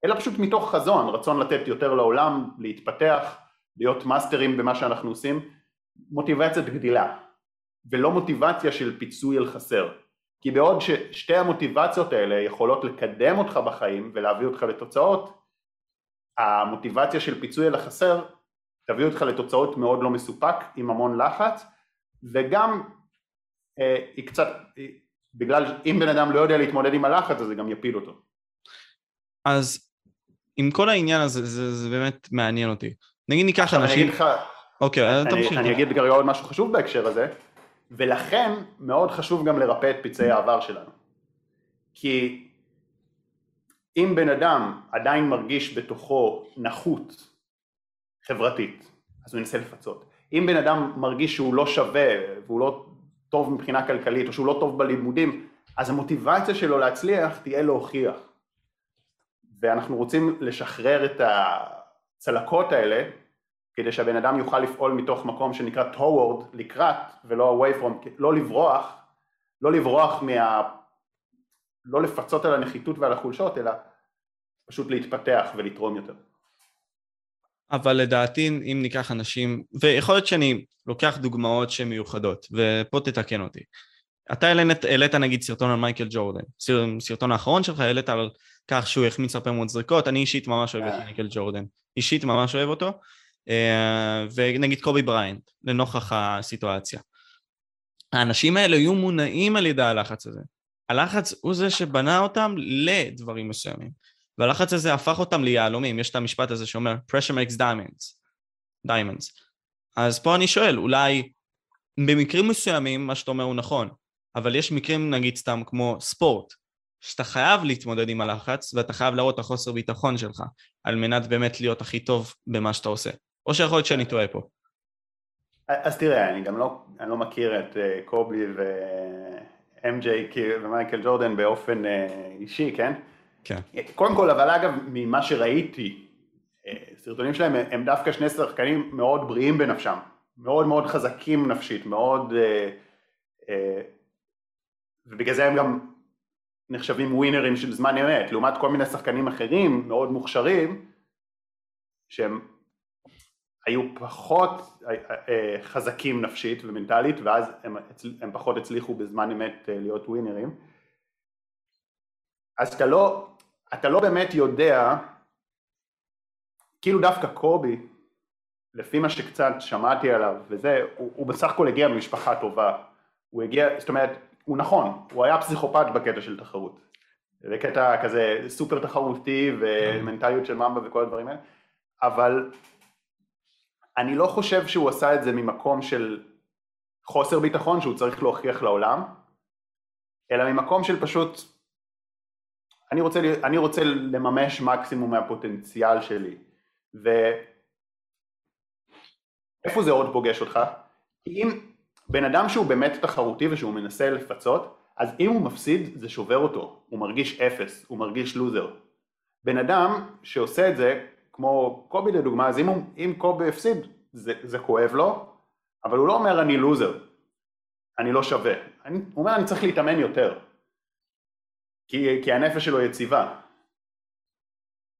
אלא פשוט מתוך חזון, רצון לתת יותר לעולם, להתפתח, להיות מאסטרים במה שאנחנו עושים, מוטיבציית גדילה, ולא מוטיבציה של פיצוי על חסר. כי בעוד ששתי המוטיבציות האלה יכולות לקדם אותך בחיים ולהביא אותך לתוצאות, המוטיבציה של פיצוי על החסר תביא אותך לתוצאות מאוד לא מסופק עם המון לחץ וגם אה, היא קצת, היא, בגלל אם בן אדם לא יודע להתמודד עם הלחץ אז זה גם יפיל אותו. אז עם כל העניין הזה זה, זה באמת מעניין אותי. נגיד ניקח אנשים... אני אגיד לך, אוקיי, תמשיך. אני אגיד כרגע עוד משהו חשוב בהקשר הזה. ולכן מאוד חשוב גם לרפא את פצעי העבר שלנו. כי אם בן אדם עדיין מרגיש בתוכו נחות חברתית, אז הוא ינסה לפצות. אם בן אדם מרגיש שהוא לא שווה והוא לא טוב מבחינה כלכלית או שהוא לא טוב בלימודים, אז המוטיבציה שלו להצליח תהיה להוכיח. ואנחנו רוצים לשחרר את הצלקות האלה כדי שהבן אדם יוכל לפעול מתוך מקום שנקרא toward, לקראת, ולא away from, לא לברוח, לא לברוח מה, לא לפצות על הנחיתות ועל החולשות, אלא פשוט להתפתח ולתרום יותר. אבל לדעתי אם ניקח אנשים, ויכול להיות שאני לוקח דוגמאות שהן מיוחדות, ופה תתקן אותי. אתה העלית, העלית נגיד סרטון על מייקל ג'ורדן, סרטון האחרון שלך העלית על כך שהוא החמיץ הרבה מאוד זריקות, אני אישית ממש אוהב את אה. מייקל ג'ורדן, אישית ממש אוהב אותו, אה, ונגיד קובי בריינט, לנוכח הסיטואציה. האנשים האלה יהיו מונעים על ידי הלחץ הזה. הלחץ הוא זה שבנה אותם לדברים מסוימים. והלחץ הזה הפך אותם ליהלומים, יש את המשפט הזה שאומר pressure makes diamonds, diamonds. אז פה אני שואל, אולי במקרים מסוימים מה שאתה אומר הוא נכון, אבל יש מקרים נגיד סתם כמו ספורט, שאתה חייב להתמודד עם הלחץ ואתה חייב להראות את החוסר ביטחון שלך על מנת באמת להיות הכי טוב במה שאתה עושה. או שיכול להיות שאני טועה פה. אז תראה, אני גם לא, אני לא מכיר את אה, קובי ו-MJ ומייקל ג'ורדן באופן אה, אישי, כן? כן. קודם כל, אבל אגב, ממה שראיתי, אה, סרטונים שלהם הם דווקא שני שחקנים מאוד בריאים בנפשם, מאוד מאוד חזקים נפשית, מאוד... ובגלל זה הם גם נחשבים ווינרים של זמן אמת, לעומת כל מיני שחקנים אחרים מאוד מוכשרים, שהם היו פחות אה, אה, חזקים נפשית ומנטלית ואז הם, הם פחות הצליחו בזמן אמת אה, להיות ווינרים. אז אתה לא, אתה לא באמת יודע כאילו דווקא קובי לפי מה שקצת שמעתי עליו וזה הוא, הוא בסך הכל הגיע ממשפחה טובה. הוא הגיע, זאת אומרת הוא נכון, הוא היה פסיכופת בקטע של תחרות. זה קטע כזה סופר תחרותי ומנטליות של ממבה וכל הדברים האלה. אבל אני לא חושב שהוא עשה את זה ממקום של חוסר ביטחון שהוא צריך להוכיח לעולם, אלא ממקום של פשוט אני רוצה, אני רוצה לממש מקסימום מהפוטנציאל שלי. ואיפה זה עוד פוגש אותך? אם בן אדם שהוא באמת תחרותי ושהוא מנסה לפצות אז אם הוא מפסיד זה שובר אותו, הוא מרגיש אפס, הוא מרגיש לוזר. בן אדם שעושה את זה כמו קובי לדוגמה, אז אם, הוא, אם קובי הפסיד, זה, זה כואב לו, אבל הוא לא אומר אני לוזר, אני לא שווה, אני, הוא אומר אני צריך להתאמן יותר, כי, כי הנפש שלו יציבה.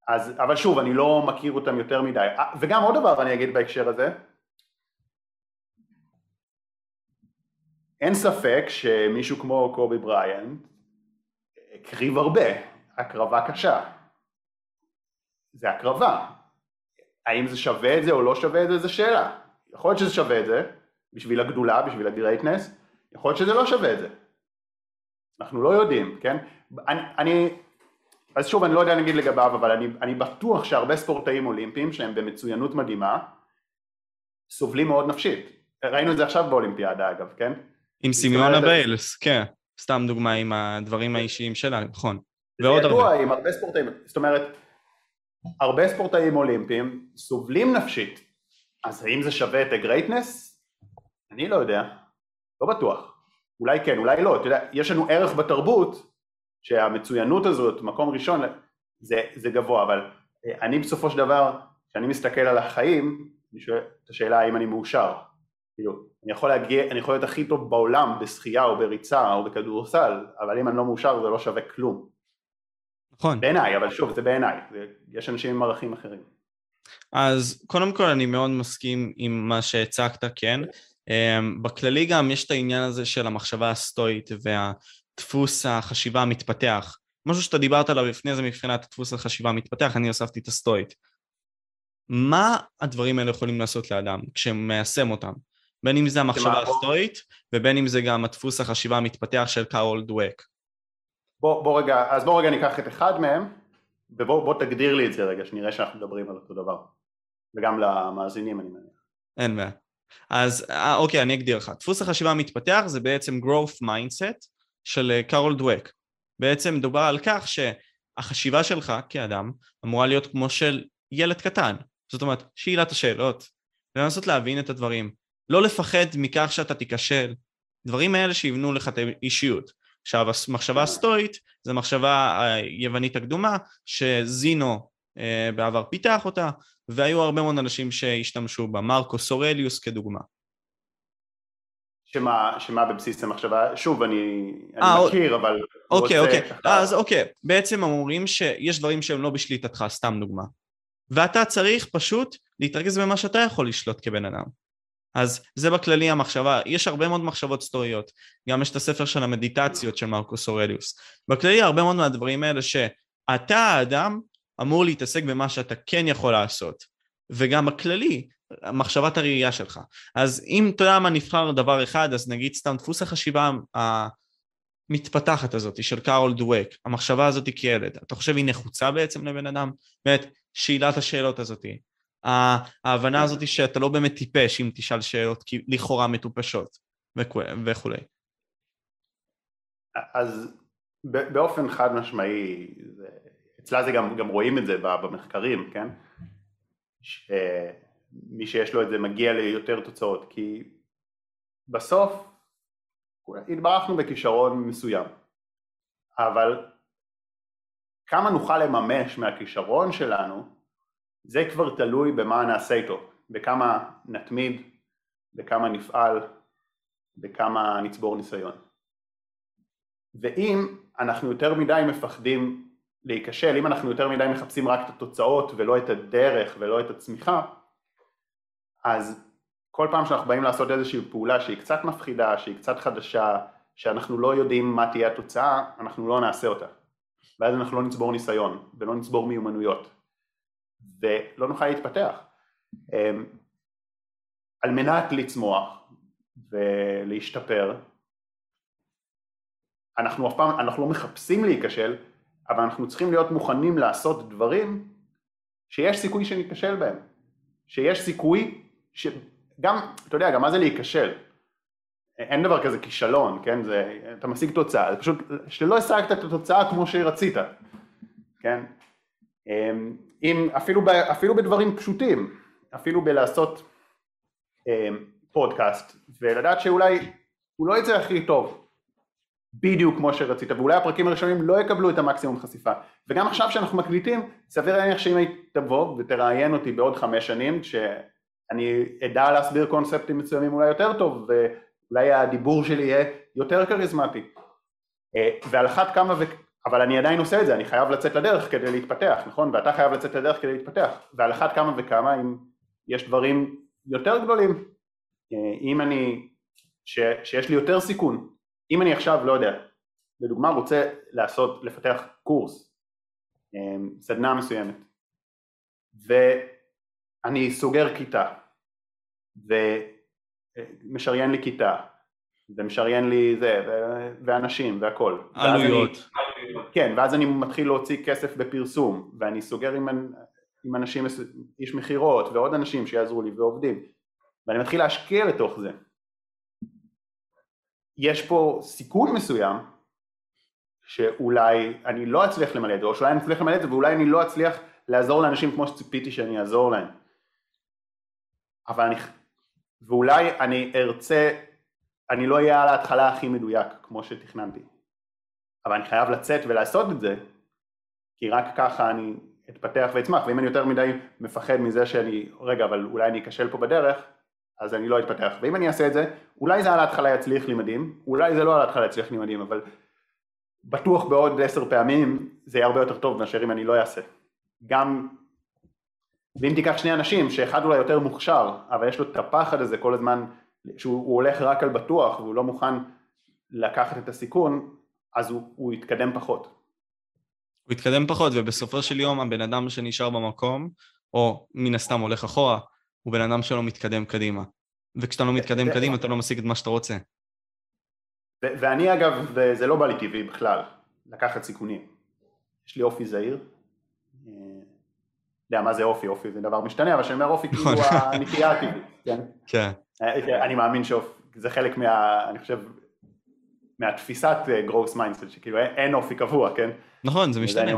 אז, אבל שוב, אני לא מכיר אותם יותר מדי. וגם עוד דבר אני אגיד בהקשר הזה, אין ספק שמישהו כמו קובי בריאנט הקריב הרבה, הקרבה קשה. זה הקרבה. האם זה שווה את זה או לא שווה את זה, זו שאלה. יכול להיות שזה שווה את זה, בשביל הגדולה, בשביל הגרייטנס, יכול להיות שזה לא שווה את זה. אנחנו לא יודעים, כן? אני, אני אז שוב, אני לא יודע להגיד לגביו, אבל אני, אני בטוח שהרבה ספורטאים אולימפיים שהם במצוינות מדהימה, סובלים מאוד נפשית. ראינו את זה עכשיו באולימפיאדה אגב, כן? עם סימיונה ביילס, כן. סתם דוגמה עם הדברים האישיים שלה, נכון. ועוד הרבה. זה ידוע עם הרבה ספורטאים, זאת אומרת, הרבה ספורטאים אולימפיים סובלים נפשית, אז האם זה שווה את הגרייטנס? אני לא יודע, לא בטוח. אולי כן, אולי לא, אתה יודע, יש לנו ערך בתרבות שהמצוינות הזאת, מקום ראשון, זה, זה גבוה, אבל אה, אני בסופו של דבר, כשאני מסתכל על החיים, אני שואל את השאלה האם אני מאושר. כאילו, אני יכול להגיע, אני יכול להיות הכי טוב בעולם בשחייה או בריצה או בכדורסל, אבל אם אני לא מאושר זה לא שווה כלום. נכון. בעיניי, אבל שוב, זה בעיניי, יש אנשים עם ערכים אחרים. אז קודם כל אני מאוד מסכים עם מה שהצגת, כן. אמ, בכללי גם יש את העניין הזה של המחשבה הסטואית והדפוס החשיבה המתפתח. משהו שאתה דיברת עליו לפני זה מבחינת דפוס החשיבה המתפתח, אני הוספתי את הסטואית. מה הדברים האלה יכולים לעשות לאדם כשמיישם אותם? בין אם זה המחשבה הסטואית ובין אם זה גם הדפוס החשיבה המתפתח של קארול דווק. בוא, בוא רגע, אז בוא רגע ניקח את אחד מהם, ובוא תגדיר לי את זה רגע, שנראה שאנחנו מדברים על אותו דבר. וגם למאזינים אני מניח. אין בעיה. אז אה, אוקיי, אני אגדיר לך. דפוס החשיבה המתפתח זה בעצם growth mindset של אה, קארול דווק. בעצם מדובר על כך שהחשיבה שלך כאדם אמורה להיות כמו של ילד קטן. זאת אומרת, שאלת השאלות, לנסות להבין את הדברים, לא לפחד מכך שאתה תיכשל, דברים האלה שיבנו לך את האישיות. עכשיו המחשבה הסטואית זה מחשבה היוונית הקדומה שזינו אה, בעבר פיתח אותה והיו הרבה מאוד אנשים שהשתמשו בה, מרקוס אורליוס כדוגמה. שמה, שמה בבסיס המחשבה? שוב, אני, אני 아, אה, מכיר, אבל... אוקיי, אוקיי, אז אוקיי, בעצם אומרים שיש דברים שהם לא בשליטתך, סתם דוגמה. ואתה צריך פשוט להתרכז במה שאתה יכול לשלוט כבן אדם. אז זה בכללי המחשבה, יש הרבה מאוד מחשבות סטוריות, גם יש את הספר של המדיטציות של מרקוס אורליוס. בכללי הרבה מאוד מהדברים האלה שאתה האדם אמור להתעסק במה שאתה כן יכול לעשות, וגם בכללי, מחשבת הראייה שלך. אז אם אתה יודע מה נבחר דבר אחד, אז נגיד סתם דפוס החשיבה המתפתחת הזאת של קארול דווק, המחשבה הזאת כילד, אתה חושב היא נחוצה בעצם לבן אדם? באמת, שאלת השאלות הזאת. ההבנה הזאת שאתה לא באמת טיפש אם תשאל שאלות לכאורה מטופשות וכולי. אז באופן חד משמעי, אצלה זה גם, גם רואים את זה במחקרים, כן? שמי שיש לו את זה מגיע ליותר תוצאות, כי בסוף התברכנו בכישרון מסוים, אבל כמה נוכל לממש מהכישרון שלנו, זה כבר תלוי במה נעשה איתו, בכמה נתמיד, בכמה נפעל, בכמה נצבור ניסיון. ואם אנחנו יותר מדי מפחדים להיכשל, אם אנחנו יותר מדי מחפשים רק את התוצאות ולא את הדרך ולא את הצמיחה, אז כל פעם שאנחנו באים לעשות איזושהי פעולה שהיא קצת מפחידה, שהיא קצת חדשה, שאנחנו לא יודעים מה תהיה התוצאה, אנחנו לא נעשה אותה. ואז אנחנו לא נצבור ניסיון ולא נצבור מיומנויות ולא נוכל להתפתח. אמ, על מנת לצמוח ולהשתפר, אנחנו אף פעם, אנחנו לא מחפשים להיכשל, אבל אנחנו צריכים להיות מוכנים לעשות דברים שיש סיכוי שניכשל בהם, שיש סיכוי שגם, אתה יודע, גם מה זה להיכשל? אין דבר כזה כישלון, כן? זה, אתה משיג תוצאה, זה פשוט שלא השגת את התוצאה כמו שרצית, כן? אמ, אם, אפילו, אפילו בדברים פשוטים, אפילו בלעשות אמ, פודקאסט ולדעת שאולי הוא לא יצא הכי טוב בדיוק כמו שרצית ואולי הפרקים הראשונים לא יקבלו את המקסימום חשיפה וגם עכשיו שאנחנו מקליטים סביר להניח שאם היית תבוא ותראיין אותי בעוד חמש שנים שאני אדע להסביר קונספטים מסוימים אולי יותר טוב אולי הדיבור שלי יהיה יותר כריזמטי. אה, ועל אחת כמה ו... אבל אני עדיין עושה את זה, אני חייב לצאת לדרך כדי להתפתח, נכון? ואתה חייב לצאת לדרך כדי להתפתח. ועל אחת כמה וכמה אם יש דברים יותר גדולים, אה, אם אני, ש, שיש לי יותר סיכון, אם אני עכשיו, לא יודע, לדוגמה רוצה לעשות, לפתח קורס, אה, סדנה מסוימת, ואני סוגר כיתה, ו... משריין לי כיתה, ומשריין לי זה, ו- ואנשים והכל. עלויות. כן, ואז אני מתחיל להוציא כסף בפרסום, ואני סוגר עם, עם אנשים, איש מכירות ועוד אנשים שיעזרו לי ועובדים, ואני מתחיל להשקיע לתוך זה. יש פה סיכון מסוים שאולי אני לא אצליח למלא את זה, או שאולי אני אצליח למלא את זה ואולי אני לא אצליח לעזור לאנשים כמו שציפיתי שאני אעזור להם. אבל אני ואולי אני ארצה, אני לא אהיה על ההתחלה הכי מדויק כמו שתכננתי, אבל אני חייב לצאת ולעשות את זה, כי רק ככה אני אתפתח ואצמח, ואם אני יותר מדי מפחד מזה שאני, רגע, אבל אולי אני אכשל פה בדרך, אז אני לא אתפתח, ואם אני אעשה את זה, אולי זה על ההתחלה יצליח לי מדהים, אולי זה לא על ההתחלה יצליח לי מדהים, אבל בטוח בעוד עשר פעמים זה יהיה הרבה יותר טוב מאשר אם אני לא אעשה. גם ואם תיקח שני אנשים שאחד אולי יותר מוכשר אבל יש לו את הפחד הזה כל הזמן שהוא הולך רק על בטוח והוא לא מוכן לקחת את הסיכון אז הוא, הוא יתקדם פחות. הוא יתקדם פחות ובסופו של יום הבן אדם שנשאר במקום או מן הסתם הולך אחורה הוא בן אדם שלא מתקדם קדימה וכשאתה לא מתקדם קדימה אתה לא משיג את מה שאתה רוצה. ואני אגב זה לא בא לי טבעי בכלל לקחת סיכונים יש לי אופי זהיר יודע מה זה אופי, אופי זה דבר משתנה, אבל כשאני אומר אופי כאילו נכון. הנטייה הטבעית, כן? כן. אה, אני מאמין שזה חלק מה... אני חושב... מהתפיסת growth mindset, שכאילו אין אופי קבוע, כן? נכון, זה משתנה.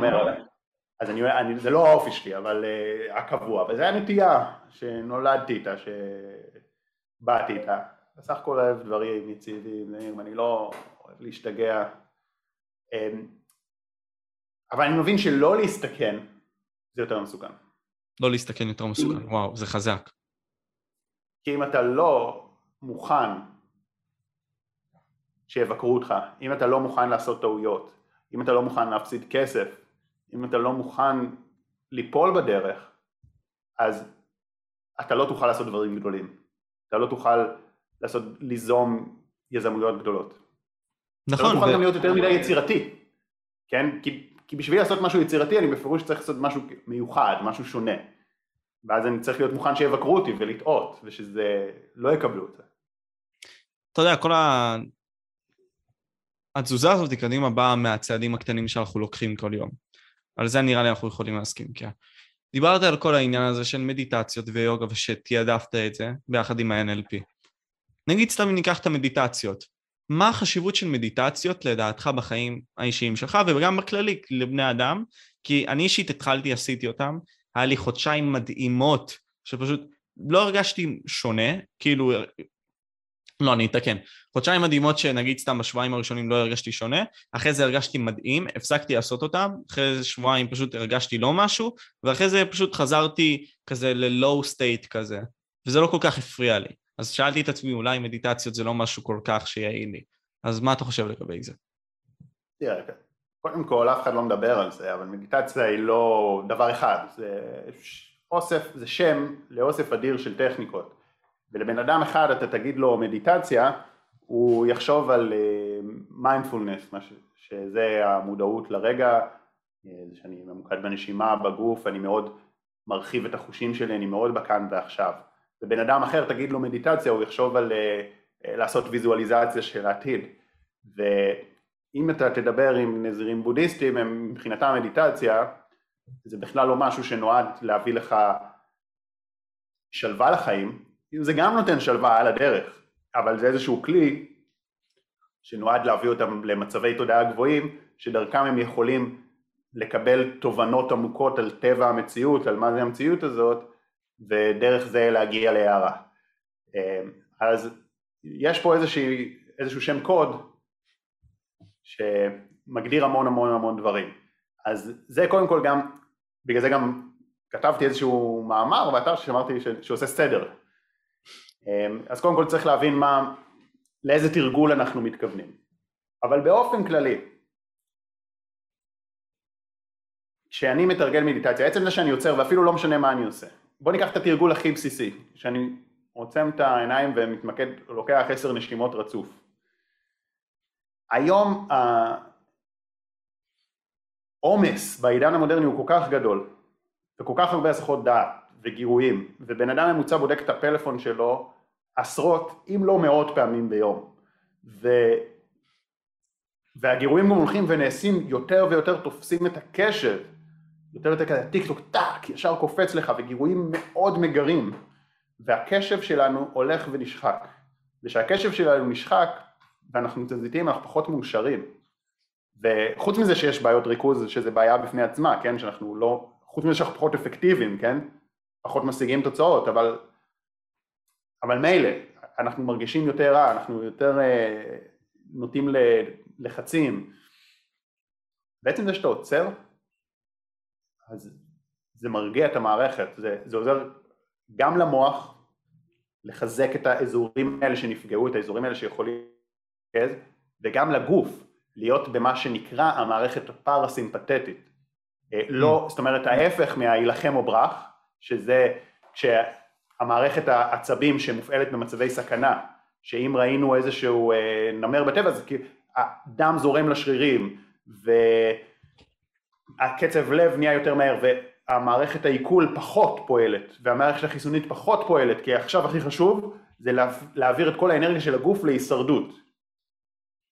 אז אני, אני, זה לא האופי שלי, אבל uh, הקבוע, וזה הנטייה שנולדתי איתה, שבאתי איתה. בסך הכל אוהב דברים יציבים, אני לא אוהב להשתגע. אמ, אבל אני מבין שלא להסתכן זה יותר מסוכן. לא להסתכן יותר מסוכן, וואו, זה חזק. כי אם אתה לא מוכן שיבקרו אותך, אם אתה לא מוכן לעשות טעויות, אם אתה לא מוכן להפסיד כסף, אם אתה לא מוכן ליפול בדרך, אז אתה לא תוכל לעשות דברים גדולים. אתה לא תוכל לעשות, ליזום יזמויות גדולות. נכון. אתה לא תוכל ו... גם להיות יותר מדי יצירתי, כן? כי, כי בשביל לעשות משהו יצירתי אני בפירוש צריך לעשות משהו מיוחד, משהו שונה. ואז אני צריך להיות מוכן שיבקרו אותי ולטעות, ושזה לא יקבלו את זה. אתה יודע, כל ה... התזוזה הזאת קדימה באה מהצעדים הקטנים שאנחנו לוקחים כל יום. על זה נראה לי אנחנו יכולים להסכים, כי דיברת על כל העניין הזה של מדיטציות ויוגה ושתיעדפת את זה ביחד עם ה-NLP. נגיד סתם אם ניקח את המדיטציות, מה החשיבות של מדיטציות לדעתך בחיים האישיים שלך וגם בכללי לבני אדם? כי אני אישית התחלתי, עשיתי אותם, היה לי חודשיים מדהימות שפשוט לא הרגשתי שונה, כאילו לא, אני אתקן. חודשיים מדהימות שנגיד סתם בשבועיים הראשונים לא הרגשתי שונה, אחרי זה הרגשתי מדהים, הפסקתי לעשות אותם, אחרי זה שבועיים פשוט הרגשתי לא משהו, ואחרי זה פשוט חזרתי כזה ל-low state כזה, וזה לא כל כך הפריע לי. אז שאלתי את עצמי, אולי מדיטציות זה לא משהו כל כך שיעיל לי. אז מה אתה חושב לגבי זה? תראה, קודם כל אף אחד לא מדבר על זה, אבל מדיטציה היא לא דבר אחד, זה אוסף, זה שם לאוסף אדיר של טכניקות. ולבן אדם אחד אתה תגיד לו מדיטציה, הוא יחשוב על מיינדפולנס, uh, שזה המודעות לרגע, uh, שאני ממוקד בנשימה, בגוף, אני מאוד מרחיב את החושים שלי, אני מאוד בכאן ועכשיו. ובן אדם אחר תגיד לו מדיטציה, הוא יחשוב על uh, לעשות ויזואליזציה של העתיד. ואם אתה תדבר עם נזירים בודהיסטים, מבחינתם מדיטציה, זה בכלל לא משהו שנועד להביא לך שלווה לחיים, זה גם נותן שלווה על הדרך, אבל זה איזשהו כלי שנועד להביא אותם למצבי תודעה גבוהים, שדרכם הם יכולים לקבל תובנות עמוקות על טבע המציאות, על מה זה המציאות הזאת, ודרך זה להגיע להערה. אמ, אז יש פה איזושהי, איזשהו שם קוד שמגדיר המון המון המון דברים. אז זה קודם כל גם, בגלל זה גם כתבתי איזשהו מאמר באתר שאמרתי שעושה סדר אמ, אז קודם כל צריך להבין מה, לאיזה תרגול אנחנו מתכוונים. אבל באופן כללי, כשאני מתרגל מדיטציה, עצם זה שאני יוצר ואפילו לא משנה מה אני עושה, בוא ניקח את התרגול הכי בסיסי, שאני עוצם את העיניים ומתמקד, לוקח עשר נשימות רצוף. היום העומס בעידן המודרני הוא כל כך גדול, וכל כך הרבה הסחות דעת וגירויים, ובן אדם ממוצע בודק את הפלאפון שלו עשרות אם לא מאות פעמים ביום ו... והגירויים גם הולכים ונעשים יותר ויותר תופסים את הקשב יותר ויותר כזה טיק טוק טאק ישר קופץ לך וגירויים מאוד מגרים. והקשב שלנו הולך ונשחק. וכשהקשב שלנו נשחק ואנחנו תזזיתיים אנחנו פחות מאושרים. וחוץ מזה שיש בעיות ריכוז שזה בעיה בפני עצמה כן? שאנחנו לא חוץ מזה שאנחנו פחות אפקטיביים כן? פחות משיגים תוצאות אבל אבל מילא, אנחנו מרגישים יותר רע, אנחנו יותר אה, נוטים ללחצים. בעצם זה שאתה עוצר, אז זה מרגיע את המערכת, זה, זה עוזר גם למוח לחזק את האזורים האלה שנפגעו, את האזורים האלה שיכולים להתרכז, וגם לגוף להיות במה שנקרא המערכת הפרסימפטית. אה, לא, זאת אומרת ההפך מהילחם או ברח, שזה כש... המערכת העצבים שמופעלת במצבי סכנה, שאם ראינו איזשהו אה, נמר בטבע, אז הדם זורם לשרירים והקצב לב נהיה יותר מהר והמערכת העיכול פחות פועלת והמערכת החיסונית פחות פועלת כי עכשיו הכי חשוב זה להעביר את כל האנרגיה של הגוף להישרדות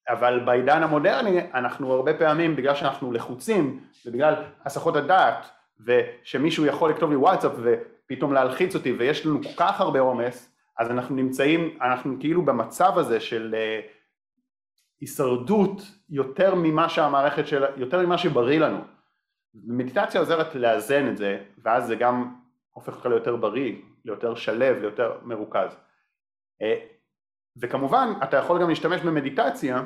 אבל בעידן המודרני אנחנו הרבה פעמים בגלל שאנחנו לחוצים ובגלל הסחות הדעת ושמישהו יכול לכתוב לי וואטסאפ פתאום להלחיץ אותי ויש לנו כל כך הרבה עומס, אז אנחנו נמצאים, אנחנו כאילו במצב הזה של uh, הישרדות יותר ממה שהמערכת של, יותר ממה שבריא לנו. מדיטציה עוזרת לאזן את זה, ואז זה גם הופך אותך ליותר בריא, ליותר שלב, ליותר מרוכז. Uh, וכמובן, אתה יכול גם להשתמש במדיטציה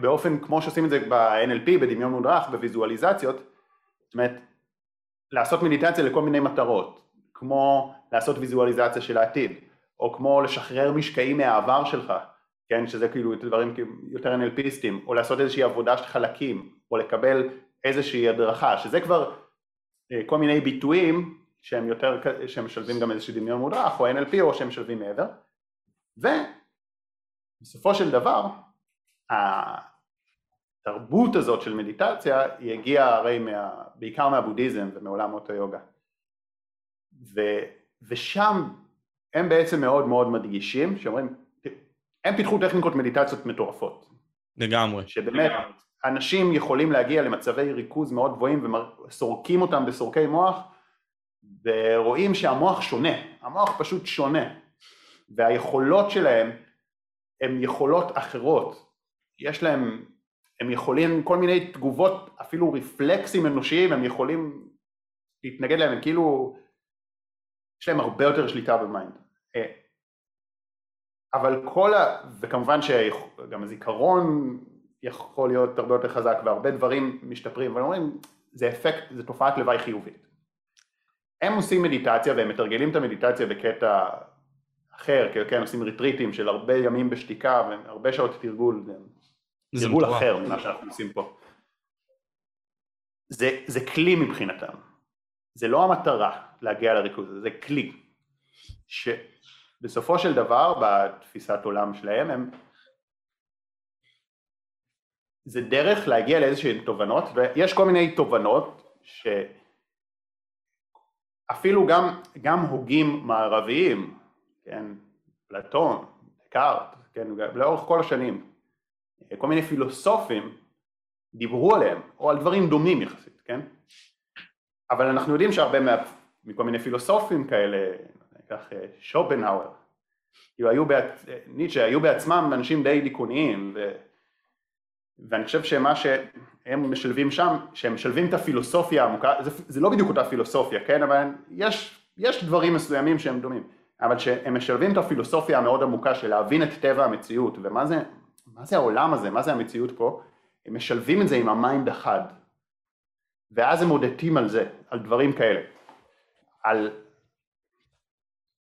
באופן כמו שעושים את זה ב-NLP, בדמיון מודרך, בוויזואליזציות, זאת אומרת, לעשות מדיטציה לכל מיני מטרות, כמו לעשות ויזואליזציה של העתיד, או כמו לשחרר משקעים מהעבר שלך, כן, שזה כאילו דברים יותר NLPיסטים, או לעשות איזושהי עבודה של חלקים, או לקבל איזושהי הדרכה, שזה כבר אה, כל מיני ביטויים שהם יותר, שהם משלבים גם איזשהו דמיון מודרך, או NLP, או שהם משלבים מעבר, ובסופו של דבר, התרבות הזאת של מדיטציה היא הגיעה הרי מה, בעיקר מהבודהיזם ומעולמות היוגה. ו, ושם הם בעצם מאוד מאוד מדגישים, שאומרים, הם פיתחו טכניקות מדיטציות מטורפות. לגמרי. שבאמת אנשים יכולים להגיע למצבי ריכוז מאוד גבוהים וסורקים אותם בסורקי מוח ורואים שהמוח שונה, המוח פשוט שונה והיכולות שלהם הן יכולות אחרות, יש להם, הם יכולים כל מיני תגובות, אפילו רפלקסים אנושיים, הם יכולים להתנגד להם, הם כאילו, יש להם הרבה יותר שליטה ב mind. אבל כל ה... וכמובן שגם הזיכרון יכול להיות הרבה יותר חזק והרבה דברים משתפרים, אבל אומרים, זה אפקט, זה תופעת לוואי חיובית. הם עושים מדיטציה והם מתרגלים את המדיטציה בקטע אחר, כן, עושים ריטריטים של הרבה ימים בשתיקה והרבה שעות תרגול, זה תרגול אחר ממה שאנחנו עושים פה. זה, זה כלי מבחינתם, זה לא המטרה להגיע לריכוז, זה כלי. שבסופו של דבר, בתפיסת עולם שלהם, הם... זה דרך להגיע לאיזשהן תובנות, ויש כל מיני תובנות שאפילו גם, גם הוגים מערביים כן, פלטון, דקארט, כן, לאורך כל השנים, כל מיני פילוסופים דיברו עליהם, או על דברים דומים יחסית, כן? אבל אנחנו יודעים שהרבה מה, מכל מיני פילוסופים כאלה, ניקח אה, שופנהאואר, בעצ... ניטשה, היו בעצמם אנשים די דיכאוניים, ו... ואני חושב שמה שהם משלבים שם, שהם משלבים את הפילוסופיה העמוקה, זה, זה לא בדיוק אותה פילוסופיה, כן, אבל יש, יש דברים מסוימים שהם דומים. אבל שהם משלבים את הפילוסופיה המאוד עמוקה של להבין את טבע המציאות ומה זה, מה זה העולם הזה, מה זה המציאות פה, הם משלבים את זה עם ה mind החד ואז הם מדטים על זה, על דברים כאלה, על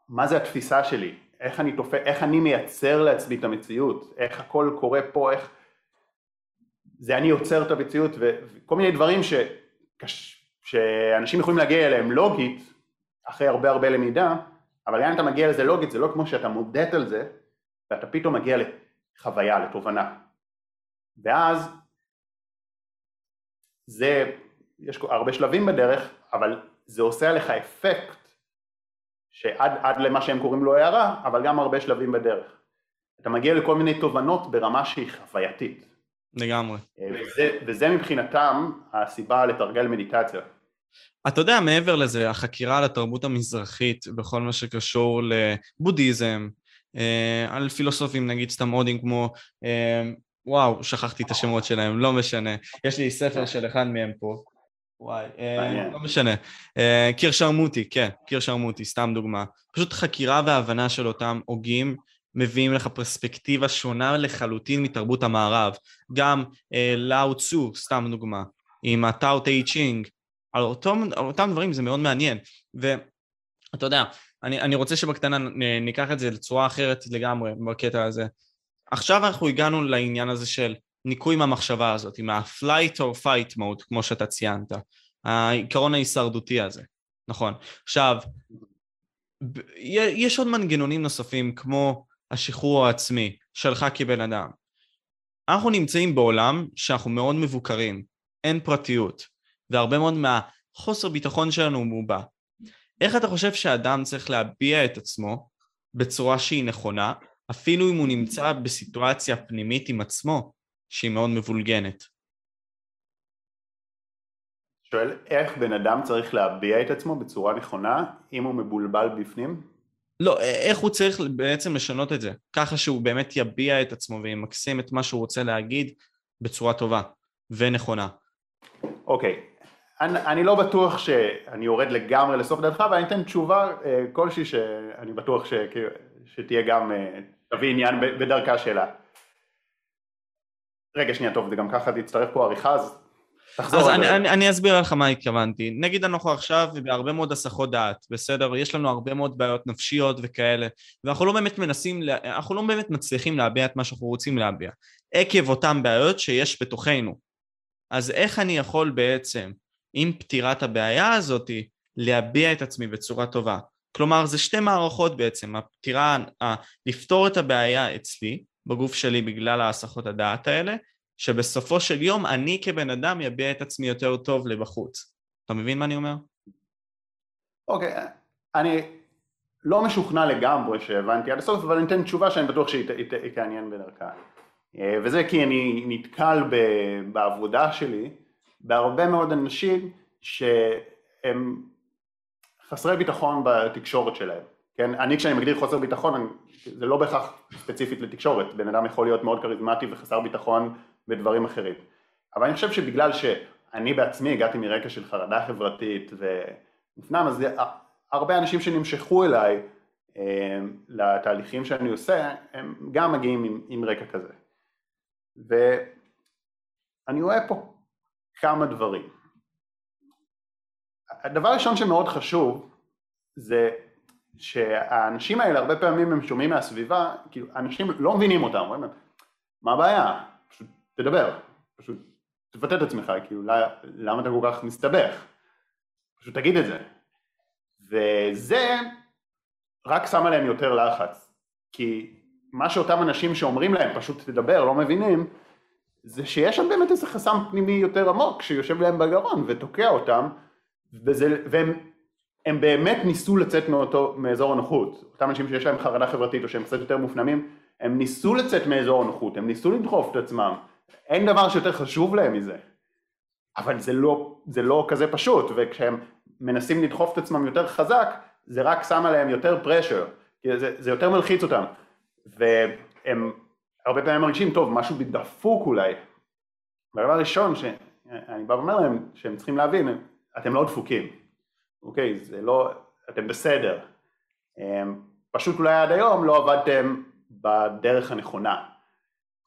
מה זה התפיסה שלי, איך אני, תופ... איך אני מייצר לעצמי את המציאות, איך הכל קורה פה, איך זה אני יוצר את המציאות? וכל מיני דברים ש... שאנשים יכולים להגיע אליהם לוגית אחרי הרבה הרבה למידה אבל גם אם אתה מגיע לזה לוגית, זה לא כמו שאתה מודד על זה, ואתה פתאום מגיע לחוויה, לתובנה. ואז זה, יש הרבה שלבים בדרך, אבל זה עושה עליך אפקט שעד למה שהם קוראים לו הערה, אבל גם הרבה שלבים בדרך. אתה מגיע לכל מיני תובנות ברמה שהיא חווייתית. לגמרי. וזה, וזה מבחינתם הסיבה לתרגל מדיטציה. אתה יודע, מעבר לזה, החקירה על התרבות המזרחית בכל מה שקשור לבודהיזם, אה, על פילוסופים, נגיד סתם הודים כמו, אה, וואו, שכחתי את השמות שלהם, לא משנה. יש לי ספר של אחד מהם פה. וואי, אה, לא משנה. קיר שרמוטי, כן, קיר שרמוטי, סתם דוגמה. פשוט חקירה והבנה של אותם הוגים מביאים לך פרספקטיבה שונה לחלוטין מתרבות המערב. גם לאו צו, סתם דוגמה, עם הטאו טי צ'ינג, על, אותו, על אותם דברים זה מאוד מעניין. ואתה יודע, אני, אני רוצה שבקטנה ניקח את זה לצורה אחרת לגמרי בקטע הזה. עכשיו אנחנו הגענו לעניין הזה של ניקוי מהמחשבה הזאת, עם ה-flight or fight mode, כמו שאתה ציינת, העיקרון ההישרדותי הזה, נכון. עכשיו, יש עוד מנגנונים נוספים כמו השחרור העצמי שלך כבן אדם. אנחנו נמצאים בעולם שאנחנו מאוד מבוקרים, אין פרטיות. והרבה מאוד מהחוסר ביטחון שלנו הוא מובע. איך אתה חושב שאדם צריך להביע את עצמו בצורה שהיא נכונה, אפילו אם הוא נמצא בסיטואציה פנימית עם עצמו שהיא מאוד מבולגנת? שואל איך בן אדם צריך להביע את עצמו בצורה נכונה אם הוא מבולבל בפנים? לא, איך הוא צריך בעצם לשנות את זה, ככה שהוא באמת יביע את עצמו וימקסם את מה שהוא רוצה להגיד בצורה טובה ונכונה. אוקיי, אני, אני לא בטוח שאני יורד לגמרי לסוף דעתך, אבל אני אתן תשובה אה, כלשהי שאני בטוח ש, שתהיה גם, אה, תביא עניין בדרכה שלה. רגע, שנייה, טוב, זה גם ככה תצטרף פה עריכה, אז... אז אני, אני, אני אסביר לך מה התכוונתי. נגיד אנחנו עכשיו בהרבה מאוד הסחות דעת, בסדר? יש לנו הרבה מאוד בעיות נפשיות וכאלה, ואנחנו לא באמת מנסים, אנחנו לא באמת מצליחים להביע את מה שאנחנו רוצים להביע, עקב אותן בעיות שיש בתוכנו. אז איך אני יכול בעצם, עם פתירת הבעיה הזאתי, להביע את עצמי בצורה טובה? כלומר, זה שתי מערכות בעצם, הפתירה, לפתור את הבעיה אצלי, בגוף שלי בגלל ההסחות הדעת האלה, שבסופו של יום אני כבן אדם אביע את עצמי יותר טוב לבחוץ. אתה מבין מה אני אומר? אוקיי, okay, אני לא משוכנע לגמרי שהבנתי עד הסוף, אבל אני אתן תשובה שאני בטוח שהיא תעניין בדרכה. אה, וזה כי אני נתקל בעבודה שלי בהרבה מאוד אנשים שהם חסרי ביטחון בתקשורת שלהם. כן, אני כשאני מגדיר חוסר ביטחון, אני, זה לא בהכרח ספציפית לתקשורת, בן אדם יכול להיות מאוד כריזמטי וחסר ביטחון בדברים אחרים. אבל אני חושב שבגלל שאני בעצמי הגעתי מרקע של חרדה חברתית ומופנם, אז הרבה אנשים שנמשכו אליי אה, לתהליכים שאני עושה, הם גם מגיעים עם, עם רקע כזה. ואני רואה פה כמה דברים. הדבר הראשון שמאוד חשוב זה שהאנשים האלה הרבה פעמים הם שומעים מהסביבה, כאילו אנשים לא מבינים אותם, אומרים מה הבעיה? פשוט תדבר, פשוט תבטא את עצמך, כאילו למה אתה כל כך מסתבך? פשוט תגיד את זה. וזה רק שם עליהם יותר לחץ, כי מה שאותם אנשים שאומרים להם פשוט תדבר לא מבינים, זה שיש שם באמת איזה חסם פנימי יותר עמוק שיושב להם בגרון ותוקע אותם, וזה, והם הם באמת ניסו לצאת מאותו, מאזור הנוחות, אותם אנשים שיש להם חרדה חברתית או שהם קצת יותר מופנמים, הם ניסו לצאת מאזור הנוחות, הם ניסו לדחוף את עצמם, אין דבר שיותר חשוב להם מזה, אבל זה לא, זה לא כזה פשוט, וכשהם מנסים לדחוף את עצמם יותר חזק, זה רק שם עליהם יותר פרשר, זה, זה יותר מלחיץ אותם, והם הרבה פעמים מרגישים, טוב, משהו דפוק אולי. והדבר הראשון שאני בא ואומר להם, שהם צריכים להבין, אתם לא דפוקים, אוקיי? זה לא, אתם בסדר. אמ, פשוט אולי עד היום לא עבדתם בדרך הנכונה.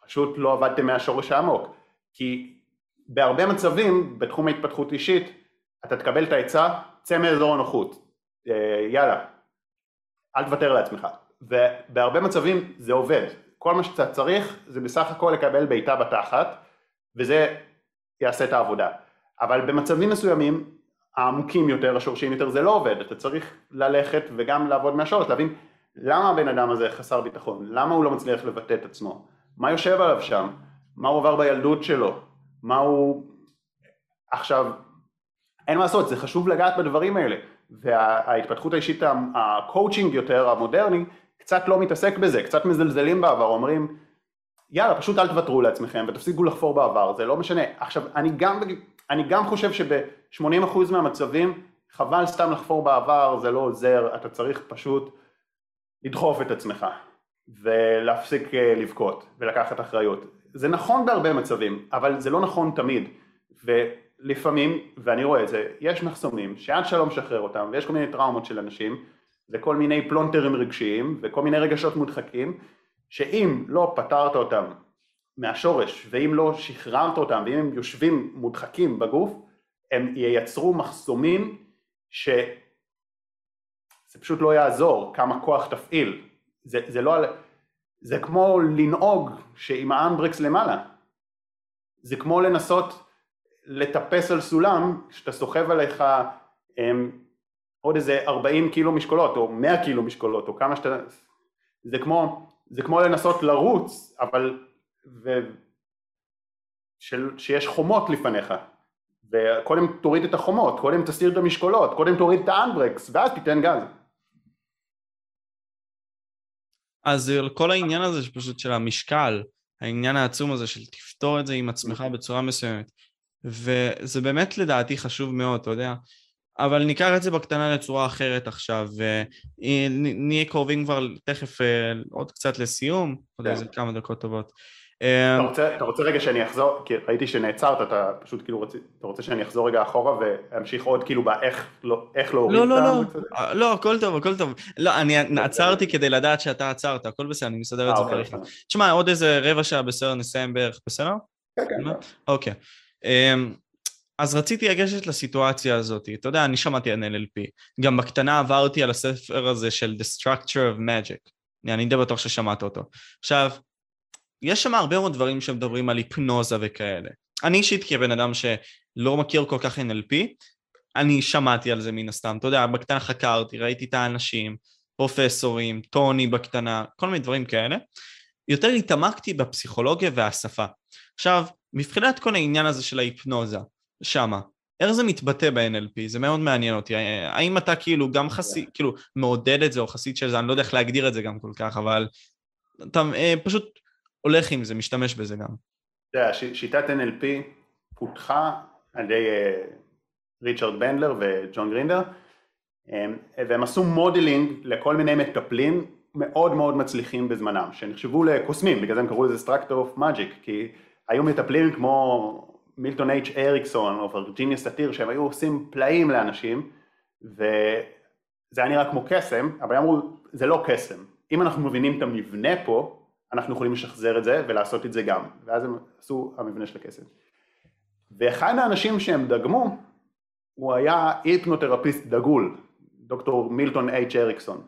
פשוט לא עבדתם מהשורש העמוק. כי בהרבה מצבים, בתחום ההתפתחות אישית, אתה תקבל את העצה, צא מאזור הנוחות. אה, יאללה, אל תוותר לעצמך. ובהרבה מצבים זה עובד. כל מה שאתה צריך זה בסך הכל לקבל בעיטה בתחת, וזה יעשה את העבודה. אבל במצבים מסוימים העמוקים יותר, השורשיים יותר, זה לא עובד, אתה צריך ללכת וגם לעבוד מהשורש, להבין למה הבן אדם הזה חסר ביטחון, למה הוא לא מצליח לבטא את עצמו, מה יושב עליו שם, מה הוא עבר בילדות שלו, מה הוא... עכשיו, אין מה לעשות, זה חשוב לגעת בדברים האלה, וההתפתחות האישית, הקואוצ'ינג יותר, המודרני, קצת לא מתעסק בזה, קצת מזלזלים בעבר, אומרים יאללה פשוט אל תוותרו לעצמכם ותפסיקו לחפור בעבר, זה לא משנה. עכשיו אני גם, אני גם חושב שב-80% מהמצבים חבל סתם לחפור בעבר, זה לא עוזר, אתה צריך פשוט לדחוף את עצמך ולהפסיק אה, לבכות ולקחת אחריות. זה נכון בהרבה מצבים, אבל זה לא נכון תמיד. ולפעמים, ואני רואה את זה, יש מחסומים שעד שלא משחרר אותם ויש כל מיני טראומות של אנשים וכל מיני פלונטרים רגשיים וכל מיני רגשות מודחקים שאם לא פתרת אותם מהשורש ואם לא שחררת אותם ואם הם יושבים מודחקים בגוף הם ייצרו מחסומים שזה פשוט לא יעזור כמה כוח תפעיל זה, זה לא זה כמו לנהוג שעם האנברקס למעלה זה כמו לנסות לטפס על סולם שאתה סוחב עליך הם, עוד איזה 40 קילו משקולות או 100 קילו משקולות או כמה שאתה זה כמו זה כמו לנסות לרוץ, אבל... ו... של... שיש חומות לפניך. וקודם תוריד את החומות, קודם תסיר את המשקולות, קודם תוריד את האנברקס, ואז תיתן גז. אז כל העניין הזה שפשוט של המשקל, העניין העצום הזה של תפתור את זה עם עצמך בצורה מסוימת. וזה באמת לדעתי חשוב מאוד, אתה יודע. אבל ניקח את זה בקטנה לצורה אחרת עכשיו, ונהיה קרובים כבר תכף אה, עוד קצת לסיום, עוד כן. איזה כמה דקות טובות. אה, אתה רוצה, אתה רוצה רגע שאני אחזור, כי ראיתי שנעצרת, אתה פשוט כאילו רוצה, אתה רוצה שאני אחזור רגע אחורה ואמשיך עוד כאילו באיך לא, איך להוריד לא, לא, לא, אה, לא, הכל טוב, הכל טוב. לא, אני. עצרתי כדי לדעת שאתה עצרת, הכל בסדר, אני מסדר את זה בעריכה. אוקיי, תשמע, עוד איזה רבע שעה בסדר נסיים בערך, בסדר? כן, כן. אוקיי. אמ, אז רציתי לגשת לסיטואציה הזאת. אתה יודע, אני שמעתי על NLP. גם בקטנה עברתי על הספר הזה של The Structure of Magic. אני די בטוח ששמעת אותו. עכשיו, יש שם הרבה מאוד דברים שמדברים על היפנוזה וכאלה. אני אישית כבן אדם שלא מכיר כל כך NLP, אני שמעתי על זה מן הסתם. אתה יודע, בקטנה חקרתי, ראיתי את האנשים, פרופסורים, טוני בקטנה, כל מיני דברים כאלה. יותר התעמקתי בפסיכולוגיה והשפה. עכשיו, מבחינת כל העניין הזה של ההיפנוזה, שמה, איך זה מתבטא ב-NLP? זה מאוד מעניין אותי. האם אתה כאילו גם חסיד, כאילו מעודד את זה או חסיד של זה, אני לא יודע איך להגדיר את זה גם כל כך, אבל אתה אה, פשוט הולך עם זה, משתמש בזה גם. אתה יודע, שיטת NLP פותחה על ידי אה, ריצ'רד בנדלר וג'ון גרינדר, אה, והם עשו modeling לכל מיני מטפלים מאוד מאוד מצליחים בזמנם, שנחשבו לקוסמים, בגלל זה הם קראו לזה Structure of Magic, כי היו מטפלים כמו מילטון אייץ' אריקסון או ורג'יניה סאטיר שהם היו עושים פלאים לאנשים וזה היה נראה כמו קסם, אבל אמרו זה לא קסם, אם אנחנו מבינים את המבנה פה אנחנו יכולים לשחזר את זה ולעשות את זה גם, ואז הם עשו המבנה של הקסם. ואחד האנשים שהם דגמו הוא היה היפנותרפיסט דגול, דוקטור מילטון אייץ' אריקסון,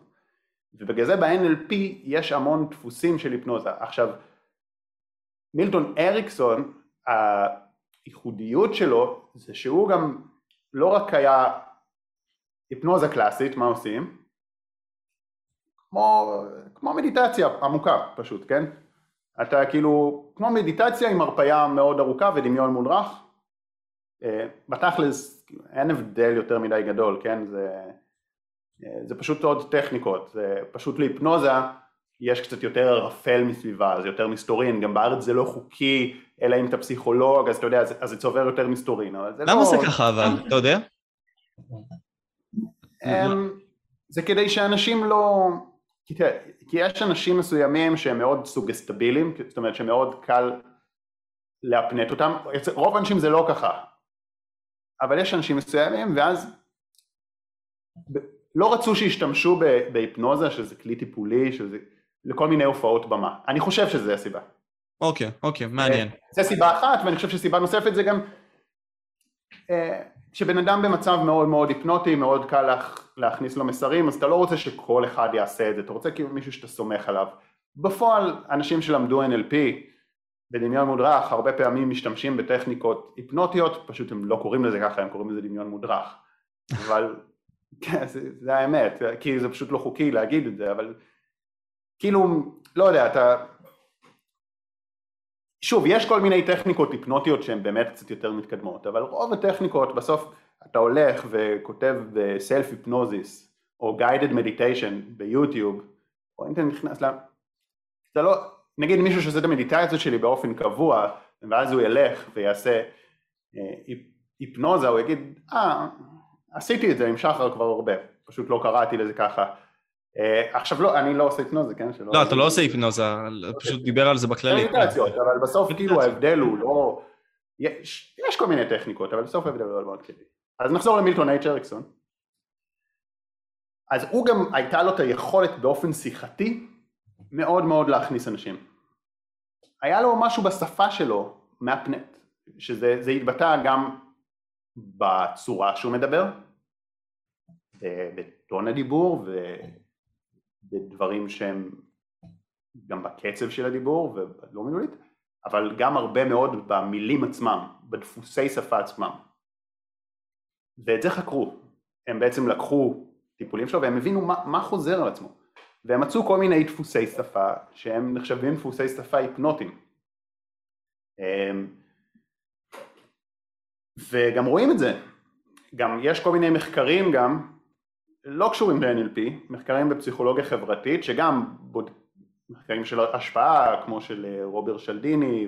ובגלל זה ב-NLP יש המון דפוסים של היפנוזה. עכשיו, מילטון אריקסון, הייחודיות שלו זה שהוא גם לא רק היה היפנוזה קלאסית, מה עושים? כמו, כמו מדיטציה עמוקה פשוט, כן? אתה כאילו, כמו מדיטציה עם הרפאיה מאוד ארוכה ודמיון מודרך. אה, בתכלס אין הבדל יותר מדי גדול, כן? זה, אה, זה פשוט עוד טכניקות, זה פשוט להיפנוזה יש קצת יותר ערפל מסביבה, זה יותר מסתורין, גם בארץ זה לא חוקי, אלא אם אתה פסיכולוג, אז אתה יודע, אז זה צובר יותר מסתורין, אבל זה למה לא... למה זה ככה אבל, אתה יודע? אמ, זה כדי שאנשים לא... כי, כי יש אנשים מסוימים שהם מאוד סוגסטביליים, זאת אומרת שמאוד קל להפנט אותם, רוב האנשים זה לא ככה, אבל יש אנשים מסוימים ואז לא רצו שישתמשו בהיפנוזה, שזה כלי טיפולי, שזה לכל מיני הופעות במה. אני חושב שזה הסיבה. אוקיי, אוקיי, מעניין. אה, זה סיבה אחת, ואני חושב שסיבה נוספת זה גם אה, כשבן אדם במצב מאוד מאוד היפנוטי, מאוד קל להכ... להכניס לו מסרים, אז אתה לא רוצה שכל אחד יעשה את זה, אתה רוצה כאילו מישהו שאתה סומך עליו. בפועל, אנשים שלמדו NLP בדמיון מודרך, הרבה פעמים משתמשים בטכניקות היפנוטיות, פשוט הם לא קוראים לזה ככה, הם קוראים לזה דמיון מודרך. אבל, כן, זה, זה האמת, כי זה פשוט לא חוקי להגיד את זה, אבל כאילו, לא יודע, אתה... שוב, יש כל מיני טכניקות היפנוטיות שהן באמת קצת יותר מתקדמות, אבל רוב הטכניקות בסוף אתה הולך וכותב בסלף היפנוזיס או guided meditation ביוטיוב, או אם אתה נכנס ל... אתה לא... נגיד מישהו שעושה את המדיטציות שלי באופן קבוע, ואז הוא ילך ויעשה אה, היפנוזה, הוא יגיד, אה, עשיתי את זה עם שחר כבר הרבה, פשוט לא קראתי לזה ככה. אה, עכשיו לא, אני לא עושה היפנוזה, כן? לא, אתה לא עושה היפנוזה, פשוט דיבר על זה בכללי. אבל בסוף כאילו ההבדל הוא לא... יש כל מיני טכניקות, אבל בסוף ההבדל הוא לא מאוד כללי. אז נחזור למילטון אייץ' אריקסון. אז הוא גם, הייתה לו את היכולת באופן שיחתי מאוד מאוד להכניס אנשים. היה לו משהו בשפה שלו, מהפנט, שזה התבטא גם בצורה שהוא מדבר, בטון הדיבור בדברים שהם גם בקצב של הדיבור ולא מילולית, אבל גם הרבה מאוד במילים עצמם, בדפוסי שפה עצמם. ואת זה חקרו, הם בעצם לקחו טיפולים שלו והם הבינו מה, מה חוזר על עצמו. והם מצאו כל מיני דפוסי שפה שהם נחשבים דפוסי שפה היפנוטיים. אמ, וגם רואים את זה, גם יש כל מיני מחקרים גם לא קשורים ל-NLP, מחקרים בפסיכולוגיה חברתית שגם בוד... מחקרים של השפעה כמו של אה, רובר שלדיני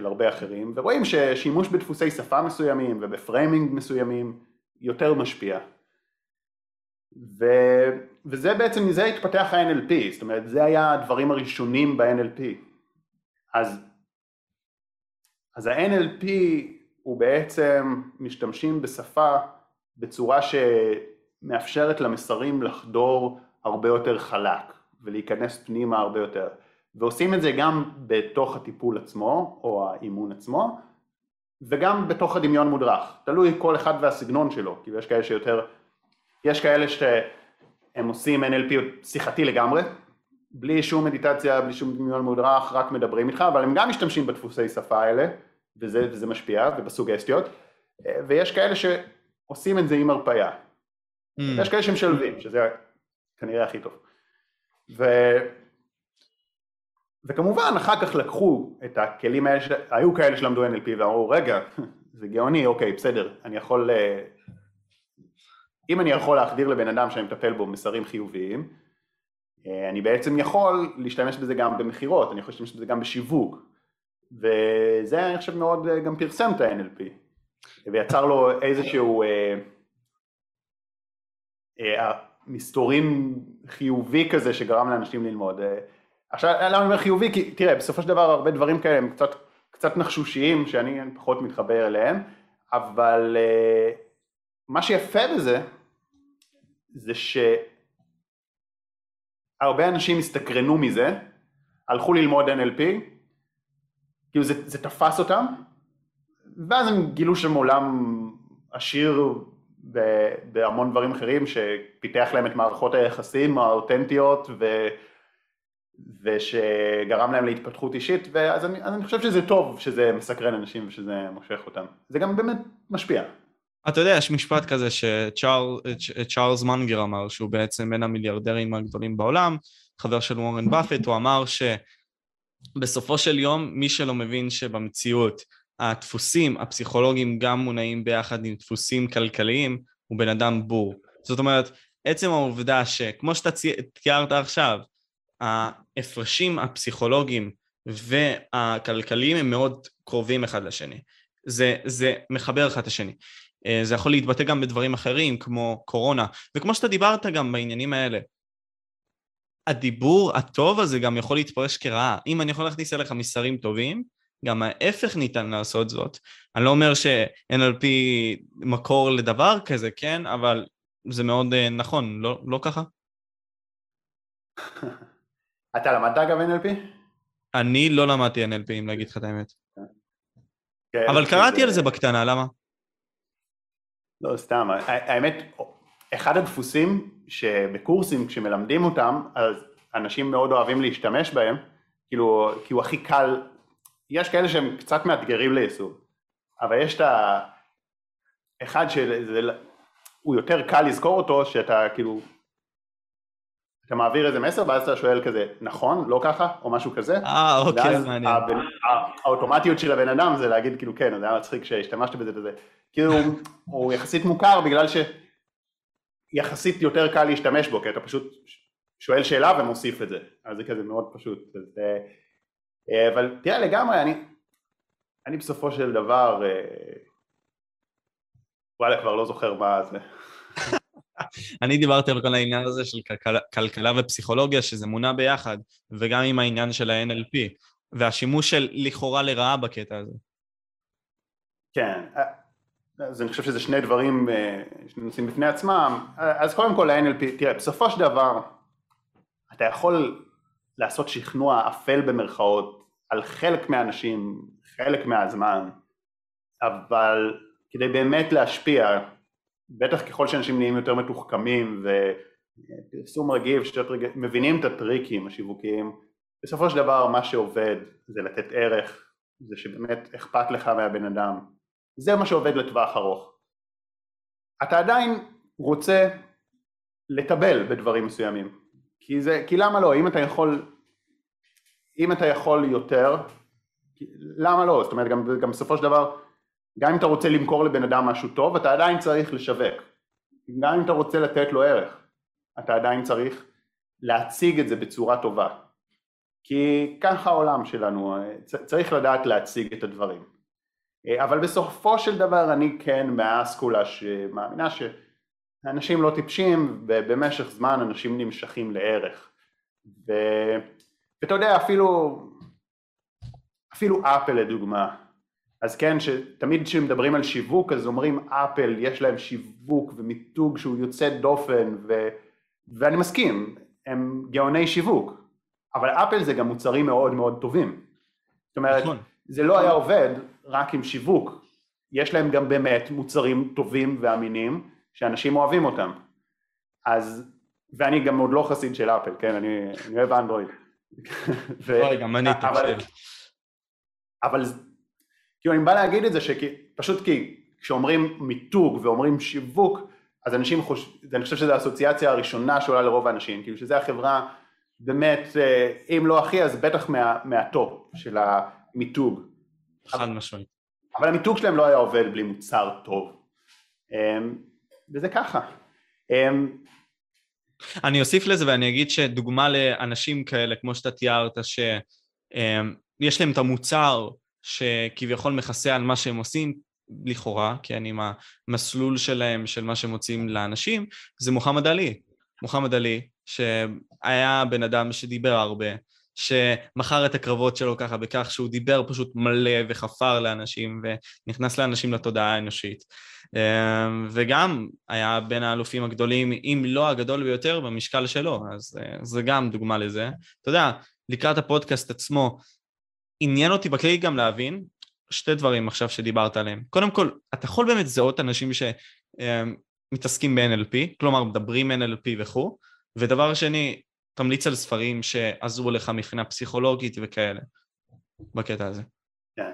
אה, הרבה אחרים ורואים ששימוש בדפוסי שפה מסוימים ובפריימינג מסוימים יותר משפיע. ו... וזה בעצם, מזה התפתח ה-NLP, זאת אומרת זה היה הדברים הראשונים ב-NLP אז, אז ה-NLP הוא בעצם משתמשים בשפה בצורה שמאפשרת למסרים לחדור הרבה יותר חלק ולהיכנס פנימה הרבה יותר ועושים את זה גם בתוך הטיפול עצמו או האימון עצמו וגם בתוך הדמיון מודרך, תלוי כל אחד והסגנון שלו, כאילו יש כאלה שיותר, יש כאלה שהם עושים NLP שיחתי לגמרי, בלי שום מדיטציה, בלי שום דמיון מודרך, רק מדברים איתך, אבל הם גם משתמשים בדפוסי שפה האלה, וזה, וזה משפיע, ובסוגסטיות, ויש כאלה שעושים את זה עם הרפאיה. Mm. יש כאלה שמשלבים, שזה כנראה הכי טוב. ו... וכמובן אחר כך לקחו את הכלים האלה, ש... היו כאלה שלמדו NLP ואמרו רגע זה גאוני אוקיי בסדר אני יכול אה, אם אני יכול להחדיר לבן אדם שאני מטפל בו מסרים חיוביים אה, אני בעצם יכול להשתמש בזה גם במכירות, אני יכול להשתמש בזה גם בשיווק. וזה אני חושב מאוד אה, גם פרסם את ה-NLP ויצר לו איזשהו מסתורין חיובי כזה שגרם לאנשים ללמוד עכשיו למה אני אומר חיובי? כי תראה בסופו של דבר הרבה דברים כאלה הם קצת, קצת נחשושיים שאני פחות מתחבר אליהם אבל uh, מה שיפה בזה זה שהרבה אנשים הסתקרנו מזה הלכו ללמוד NLP כאילו זה, זה תפס אותם ואז הם גילו שם עולם עשיר בהמון דברים אחרים שפיתח להם את מערכות היחסים האותנטיות ו... ושגרם להם להתפתחות אישית, ואז אני, אני חושב שזה טוב שזה מסקרן אנשים ושזה מושך אותם. זה גם באמת משפיע. אתה יודע, יש משפט כזה שצ'ארלס מנגר אמר, שהוא בעצם בין המיליארדרים הגדולים בעולם, חבר של וורן באפט, הוא אמר שבסופו של יום, מי שלא מבין שבמציאות הדפוסים הפסיכולוגיים גם מונעים ביחד עם דפוסים כלכליים, הוא בן אדם בור. זאת אומרת, עצם העובדה שכמו שאתה תיארת עכשיו, ההפרשים הפסיכולוגיים והכלכליים הם מאוד קרובים אחד לשני. זה, זה מחבר אחד את השני. אה, זה יכול להתבטא גם בדברים אחרים כמו קורונה, וכמו שאתה דיברת גם בעניינים האלה. הדיבור הטוב הזה גם יכול להתפרש כרעה. אם אני יכול להכניס אליך מסרים טובים, גם ההפך ניתן לעשות זאת. אני לא אומר ש-NLP מקור לדבר כזה, כן? אבל זה מאוד uh, נכון, לא, לא ככה? אתה למדת אגב NLP? אני לא למדתי NLP, אם להגיד לך את האמת. כן, אבל קראתי על זה בקטנה, למה? לא, סתם. האמת, אחד הדפוסים שבקורסים, כשמלמדים אותם, אז אנשים מאוד אוהבים להשתמש בהם, כאילו, כי הוא הכי קל, יש כאלה שהם קצת מאתגרים ליישום, אבל יש את ה... אחד שהוא יותר קל לזכור אותו, שאתה כאילו אתה מעביר איזה מסר ואז אתה שואל כזה נכון? לא ככה? או משהו כזה. אה אוקיי מעניין. הבן, האוטומטיות של הבן אדם זה להגיד כאילו כן זה היה מצחיק שהשתמשת בזה וזה. כאילו הוא יחסית מוכר בגלל שיחסית יותר קל להשתמש בו כי אתה פשוט שואל שאלה ומוסיף את זה. אז זה כזה מאוד פשוט. אז, אה, אבל תראה לגמרי אני אני בסופו של דבר אה, וואלה כבר לא זוכר מה זה אני דיברתי על כל העניין הזה של כלכלה, כלכלה ופסיכולוגיה, שזה מונע ביחד, וגם עם העניין של ה-NLP, והשימוש של לכאורה לרעה בקטע הזה. כן, אז אני חושב שזה שני דברים אה, שנושאים בפני עצמם. אז קודם כל ה-NLP, תראה, בסופו של דבר, אתה יכול לעשות שכנוע אפל במרכאות על חלק מהאנשים, חלק מהזמן, אבל כדי באמת להשפיע, בטח ככל שאנשים נהיים יותר מתוחכמים ופרסום רגיל, רגיל, מבינים את הטריקים השיווקיים, בסופו של דבר מה שעובד זה לתת ערך, זה שבאמת אכפת לך מהבן אדם, זה מה שעובד לטווח ארוך. אתה עדיין רוצה לטבל בדברים מסוימים, כי, זה, כי למה לא, אם אתה יכול, אם אתה יכול יותר, למה לא, זאת אומרת גם, גם בסופו של דבר גם אם אתה רוצה למכור לבן אדם משהו טוב, אתה עדיין צריך לשווק. גם אם אתה רוצה לתת לו ערך, אתה עדיין צריך להציג את זה בצורה טובה. כי ככה העולם שלנו, צריך לדעת להציג את הדברים. אבל בסופו של דבר אני כן מהאסכולה שמאמינה שאנשים לא טיפשים ובמשך זמן אנשים נמשכים לערך. ו... ואתה יודע אפילו, אפילו אפל לדוגמה, אז כן, שתמיד כשמדברים על שיווק אז אומרים אפל יש להם שיווק ומיתוג שהוא יוצא דופן ו... ואני מסכים, הם גאוני שיווק, אבל אפל זה גם מוצרים מאוד מאוד טובים. זאת אומרת, נכון. זה לא היה עובד רק עם שיווק יש להם גם באמת מוצרים טובים ואמינים שאנשים אוהבים אותם. אז, ואני גם עוד לא חסיד של אפל, כן, אני, אני אוהב אנדרואיד. אוי, גם אני תקשיב. אבל, כאילו אני בא להגיד את זה שפשוט כי כשאומרים מיתוג ואומרים שיווק, אז אנשים חושבים, אני חושב שזו האסוציאציה הראשונה שעולה לרוב האנשים, כאילו שזה החברה באמת, אה, אם לא הכי, אז בטח מה, מהטופ של המיתוג. חד משמעית. אבל המיתוג שלהם לא היה עובד בלי מוצר טוב. אמ, וזה ככה. אמ, אני אוסיף לזה ואני אגיד שדוגמה לאנשים כאלה, כמו שאתה תיארת, שיש להם את המוצר שכביכול מכסה על מה שהם עושים, לכאורה, כי אני עם המסלול שלהם, של מה שהם מוצאים לאנשים, זה מוחמד עלי. מוחמד עלי, שהיה בן אדם שדיבר הרבה, שמכר את הקרבות שלו ככה בכך שהוא דיבר פשוט מלא וחפר לאנשים ונכנס לאנשים לתודעה האנושית. אמ, וגם היה בין האלופים הגדולים, אם לא הגדול ביותר, במשקל שלו, אז אה, זה גם דוגמה לזה. אתה יודע, לקראת הפודקאסט עצמו, עניין אותי בכלי גם להבין שתי דברים עכשיו שדיברת עליהם. קודם כל, אתה יכול באמת לזהות אנשים שמתעסקים ב-NLP, כלומר מדברים NLP וכו', ודבר שני, תמליץ על ספרים שעזרו לך מבחינה פסיכולוגית וכאלה, בקטע הזה. כן.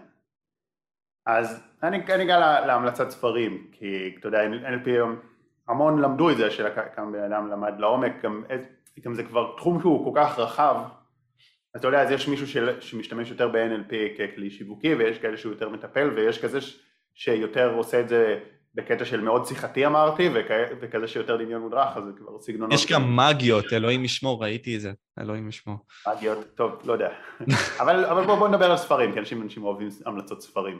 אז אני אגע להמלצת ספרים, כי אתה יודע, NLP היום, המון למדו את זה, שכמה בן אדם למד לעומק, גם, גם זה כבר תחום שהוא כל כך רחב, אתה יודע, אז יש מישהו של, שמשתמש יותר ב-NLP ככלי שיווקי, ויש כאלה שהוא יותר מטפל, ויש כזה ש, שיותר עושה את זה בקטע של מאוד שיחתי אמרתי, וכ... וכזה שיותר דמיון מודרך, אז זה כבר סגנונות. יש גם מגיות, אלוהים ישמור, ראיתי את זה, אלוהים ישמור. מגיות, טוב, לא יודע. אבל, אבל בואו בוא נדבר על ספרים, כי אנשים, אנשים אוהבים המלצות ספרים.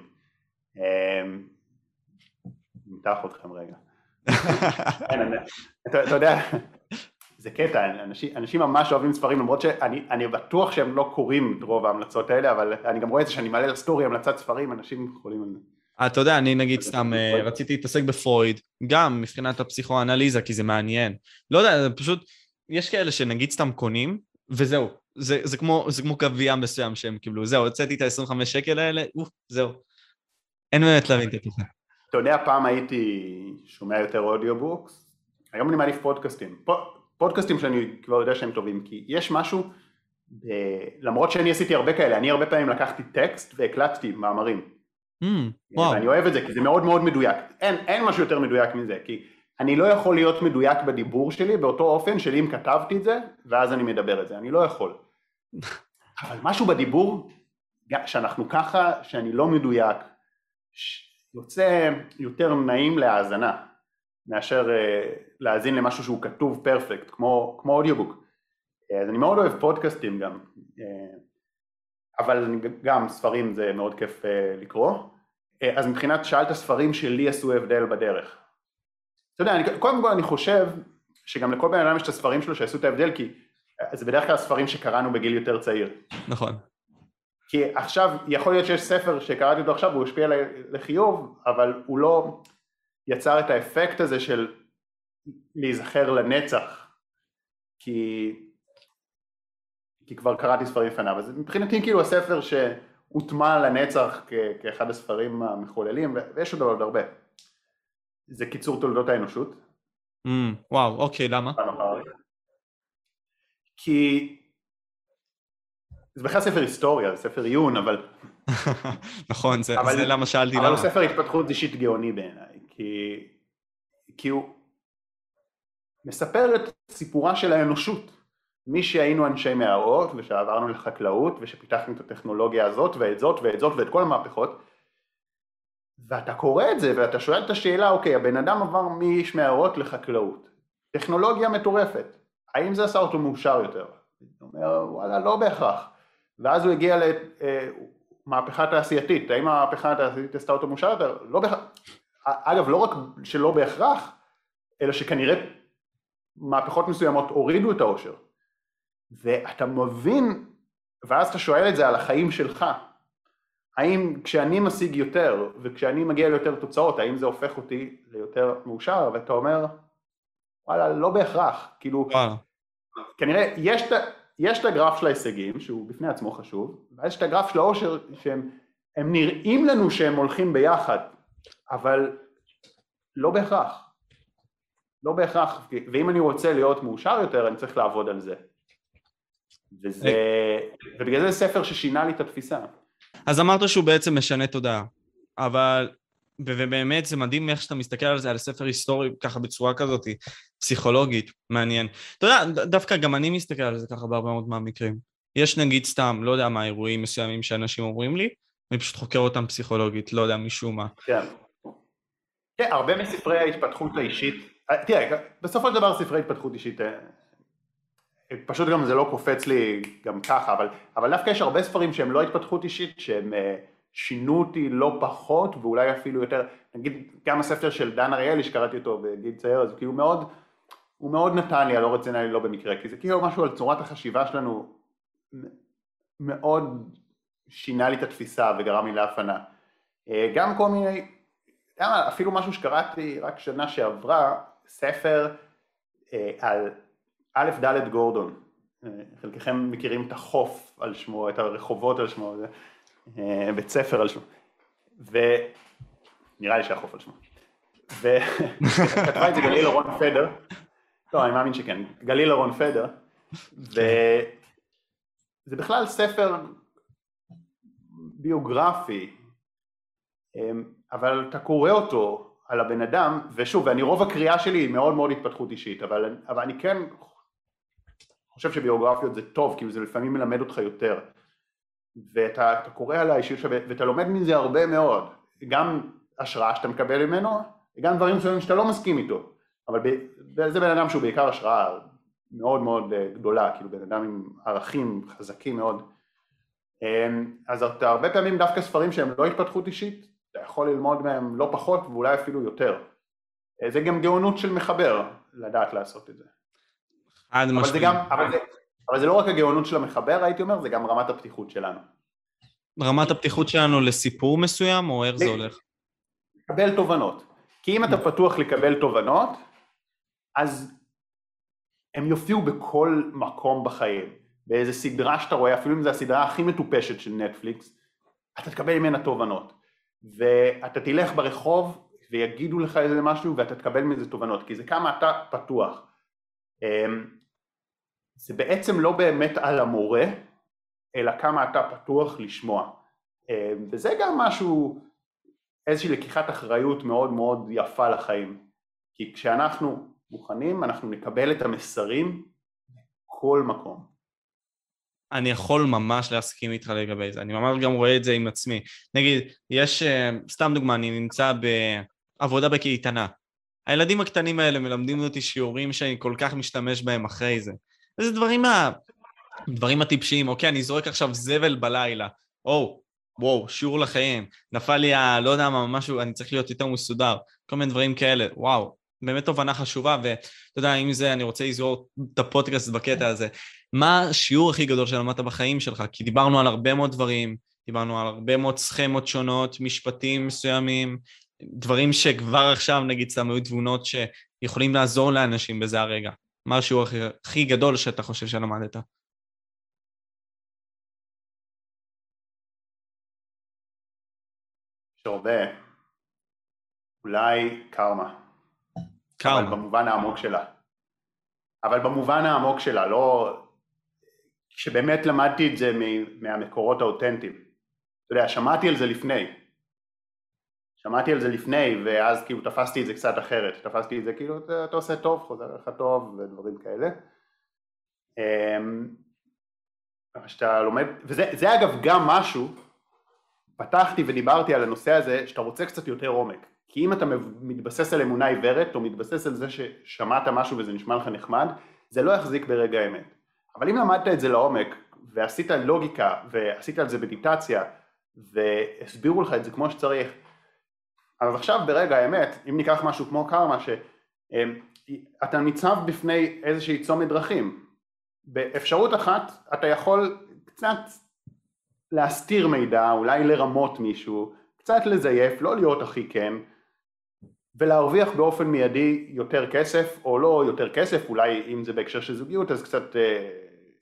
נמתח אמ, אתכם רגע. כן, אתה יודע, זה קטע, אנשים, אנשים ממש אוהבים ספרים, למרות שאני בטוח שהם לא קוראים את רוב ההמלצות האלה, אבל אני גם רואה את זה שאני מעלה לסטורי המלצת ספרים, אנשים יכולים על זה. אתה יודע, אני נגיד סתם אה, רציתי להתעסק בפרויד, גם מבחינת הפסיכואנליזה, כי זה מעניין. לא יודע, זה פשוט, יש כאלה שנגיד סתם קונים, וזהו. זה, זה כמו, זה כמו גביע מסוים שהם קיבלו, זהו, הוצאתי את ה-25 שקל האלה, אוף, זהו. אין באמת להבין את זה. אתה יודע, פעם הייתי שומע יותר audiobooks, היום אני מעדיף פודקאסטים. פודקאסטים שאני כבר יודע שהם טובים, כי יש משהו, ב... למרות שאני עשיתי הרבה כאלה, אני הרבה פעמים לקחתי טקסט והקלטתי מאמרים. Mm, וואו. ואני אוהב את זה, כי זה מאוד מאוד מדויק. אין, אין משהו יותר מדויק מזה, כי אני לא יכול להיות מדויק בדיבור שלי באותו אופן של אם כתבתי את זה, ואז אני מדבר את זה, אני לא יכול. אבל משהו בדיבור, שאנחנו ככה, שאני לא מדויק, יוצא יותר נעים להאזנה. מאשר uh, להאזין למשהו שהוא כתוב פרפקט, כמו, כמו אודיובוק. אז אני מאוד אוהב פודקאסטים גם, uh, אבל גם ספרים זה מאוד כיף uh, לקרוא. Uh, אז מבחינת שאלת ספרים שלי עשו הבדל בדרך. אתה יודע, אני, קודם כל אני חושב שגם לכל בן אדם יש את הספרים שלו שעשו את ההבדל, כי זה בדרך כלל ספרים שקראנו בגיל יותר צעיר. נכון. כי עכשיו, יכול להיות שיש ספר שקראתי אותו עכשיו והוא השפיע לחיוב, אבל הוא לא, יצר את האפקט הזה של להיזכר לנצח כי, כי כבר קראתי ספרים לפניו אז מבחינתי כאילו הספר שהוטמע לנצח כ- כאחד הספרים המחוללים ויש עוד עוד הרבה זה קיצור תולדות האנושות mm, וואו אוקיי למה? כי זה בכלל ספר היסטוריה, זה ספר עיון, אבל... נכון, זה, אבל, זה למה שאלתי למה. אבל הוא ספר התפתחות אישית גאוני בעיניי. כי, כי הוא מספר את סיפורה של האנושות, מי שהיינו אנשי מערות ושעברנו לחקלאות ושפיתחנו את הטכנולוגיה הזאת ואת זאת ואת זאת ואת כל המהפכות ואתה קורא את זה ואתה שואל את השאלה אוקיי הבן אדם עבר מאיש מערות לחקלאות. טכנולוגיה מטורפת. האם זה עשה אותו מאושר יותר? הוא אומר וואלה לא בהכרח. ואז הוא הגיע למהפכה תעשייתית. האם המהפכה התעשייתית עשתה אותו מאושר יותר? לא בהכרח אגב, לא רק שלא בהכרח, אלא שכנראה מהפכות מסוימות הורידו את העושר. ואתה מבין, ואז אתה שואל את זה על החיים שלך. האם כשאני משיג יותר, וכשאני מגיע ליותר תוצאות, האם זה הופך אותי ליותר מאושר? ואתה אומר, וואלה, לא בהכרח. כאילו, וואלה. כנראה יש, יש את הגרף של ההישגים, שהוא בפני עצמו חשוב, ואז יש את הגרף של העושר, שהם נראים לנו שהם הולכים ביחד, אבל לא בהכרח. לא בהכרח, ואם אני רוצה להיות מאושר יותר, אני צריך לעבוד על זה. וזה, ובגלל זה זה ספר ששינה לי את התפיסה. אז אמרת שהוא בעצם משנה תודעה, אבל, ובאמת זה מדהים איך שאתה מסתכל על זה, על ספר היסטורי ככה בצורה כזאת, פסיכולוגית, מעניין. אתה יודע, דווקא גם אני מסתכל על זה ככה בהרבה מאוד מהמקרים. יש נגיד סתם, לא יודע מה, אירועים מסוימים שאנשים אומרים לי, אני פשוט חוקר אותם פסיכולוגית, לא יודע משום מה. כן. כן, הרבה מספרי ההתפתחות האישית, אה, תראה, בסופו של דבר ספרי התפתחות אישית, אה, פשוט גם זה לא קופץ לי גם ככה, אבל, אבל דווקא יש הרבה ספרים שהם לא התפתחות אישית, שהם אה, שינו אותי לא פחות ואולי אפילו יותר, נגיד גם הספר של דן אריאלי שקראתי אותו בגיל צעיר, אז כאילו מאוד, הוא מאוד נתן לי, לא רציני לא במקרה, כי זה כאילו משהו על צורת החשיבה שלנו מאוד שינה לי את התפיסה וגרם לי להפנה. גם כל מיני אפילו משהו שקראתי רק שנה שעברה, ספר אה, על א' ד' גורדון, אה, חלקכם מכירים את החוף על שמו, את הרחובות על שמו, זה, אה, בית ספר על שמו, ונראה לי שהחוף על שמו, וכתבה את זה גליל אורון פדר, לא אני מאמין שכן, גליל אורון פדר, וזה בכלל ספר ביוגרפי, אבל אתה קורא אותו על הבן אדם, ושוב, ואני רוב הקריאה שלי היא מאוד מאוד התפתחות אישית, אבל, אבל אני כן חושב שביוגרפיות זה טוב, כי זה לפעמים מלמד אותך יותר. ואתה קורא על האישיות שלו, ואתה לומד מזה הרבה מאוד, גם השראה שאתה מקבל ממנו, וגם דברים מסוימים שאתה לא מסכים איתו, אבל ב, זה בן אדם שהוא בעיקר השראה מאוד מאוד אה, גדולה, כאילו בן אדם עם ערכים חזקים מאוד. אמ, אז אתה הרבה פעמים דווקא ספרים שהם לא התפתחות אישית, יכול ללמוד מהם לא פחות ואולי אפילו יותר. אה, זה גם גאונות של מחבר, לדעת לעשות את זה. אבל זה, גם, אבל, אבל זה לא רק הגאונות של המחבר, הייתי אומר, זה גם רמת הפתיחות שלנו. רמת הפתיחות שלנו לסיפור מסוים, או איך זה הולך? לקבל תובנות. כי אם אתה פתוח לקבל תובנות, אז הם יופיעו בכל מקום בחיים. באיזה סדרה שאתה רואה, אפילו אם זו הסדרה הכי מטופשת של נטפליקס, אתה תקבל ממנה תובנות. ואתה תלך ברחוב ויגידו לך איזה משהו ואתה תקבל מזה תובנות, כי זה כמה אתה פתוח. אמ, זה בעצם לא באמת על המורה, אלא כמה אתה פתוח לשמוע. אמ, וזה גם משהו, איזושהי לקיחת אחריות מאוד מאוד יפה לחיים. כי כשאנחנו מוכנים, אנחנו נקבל את המסרים בכל מקום. אני יכול ממש להסכים איתך לגבי זה, אני ממש גם רואה את זה עם עצמי. נגיד, יש, אה, סתם דוגמה, אני נמצא בעבודה בקייטנה. הילדים הקטנים האלה מלמדים אותי שיעורים שאני כל כך משתמש בהם אחרי זה. וזה דברים, ה... דברים הטיפשיים, אוקיי, אני זורק עכשיו זבל בלילה, או, וואו, שיעור לחיים, נפל לי ה... לא יודע מה, משהו, אני צריך להיות יותר מסודר, כל מיני דברים כאלה, וואו, באמת תובנה חשובה, ואתה יודע, עם זה אני רוצה לזרור את הפודקאסט בקטע הזה. מה השיעור הכי גדול שלמדת בחיים שלך? כי דיברנו על הרבה מאוד דברים, דיברנו על הרבה מאוד סכמות שונות, משפטים מסוימים, דברים שכבר עכשיו נגיד סתם היו תבונות שיכולים לעזור לאנשים בזה הרגע. מה השיעור הכי, הכי גדול שאתה חושב שלמדת? יש הרבה. אולי קרמה. קרמה. אבל במובן העמוק שלה. אבל במובן העמוק שלה, לא... שבאמת למדתי את זה מהמקורות האותנטיים. אתה יודע, שמעתי על זה לפני. שמעתי על זה לפני, ואז כאילו תפסתי את זה קצת אחרת. תפסתי את זה כאילו, אתה, אתה עושה טוב, חוזר לך טוב, ודברים כאלה. אמ, שאתה לומד, וזה אגב גם משהו, פתחתי ודיברתי על הנושא הזה, שאתה רוצה קצת יותר עומק. כי אם אתה מתבסס על אמונה עיוורת, או מתבסס על זה ששמעת משהו וזה נשמע לך נחמד, זה לא יחזיק ברגע האמת. אבל אם למדת את זה לעומק, ועשית לוגיקה, ועשית על זה מדיטציה, והסבירו לך את זה כמו שצריך, אז עכשיו ברגע האמת, אם ניקח משהו כמו קרמה, שאתה ניצב בפני איזושהי צומת דרכים, באפשרות אחת אתה יכול קצת להסתיר מידע, אולי לרמות מישהו, קצת לזייף, לא להיות הכי כן, ולהרוויח באופן מיידי יותר כסף, או לא יותר כסף, אולי אם זה בהקשר של זוגיות, אז קצת... אה,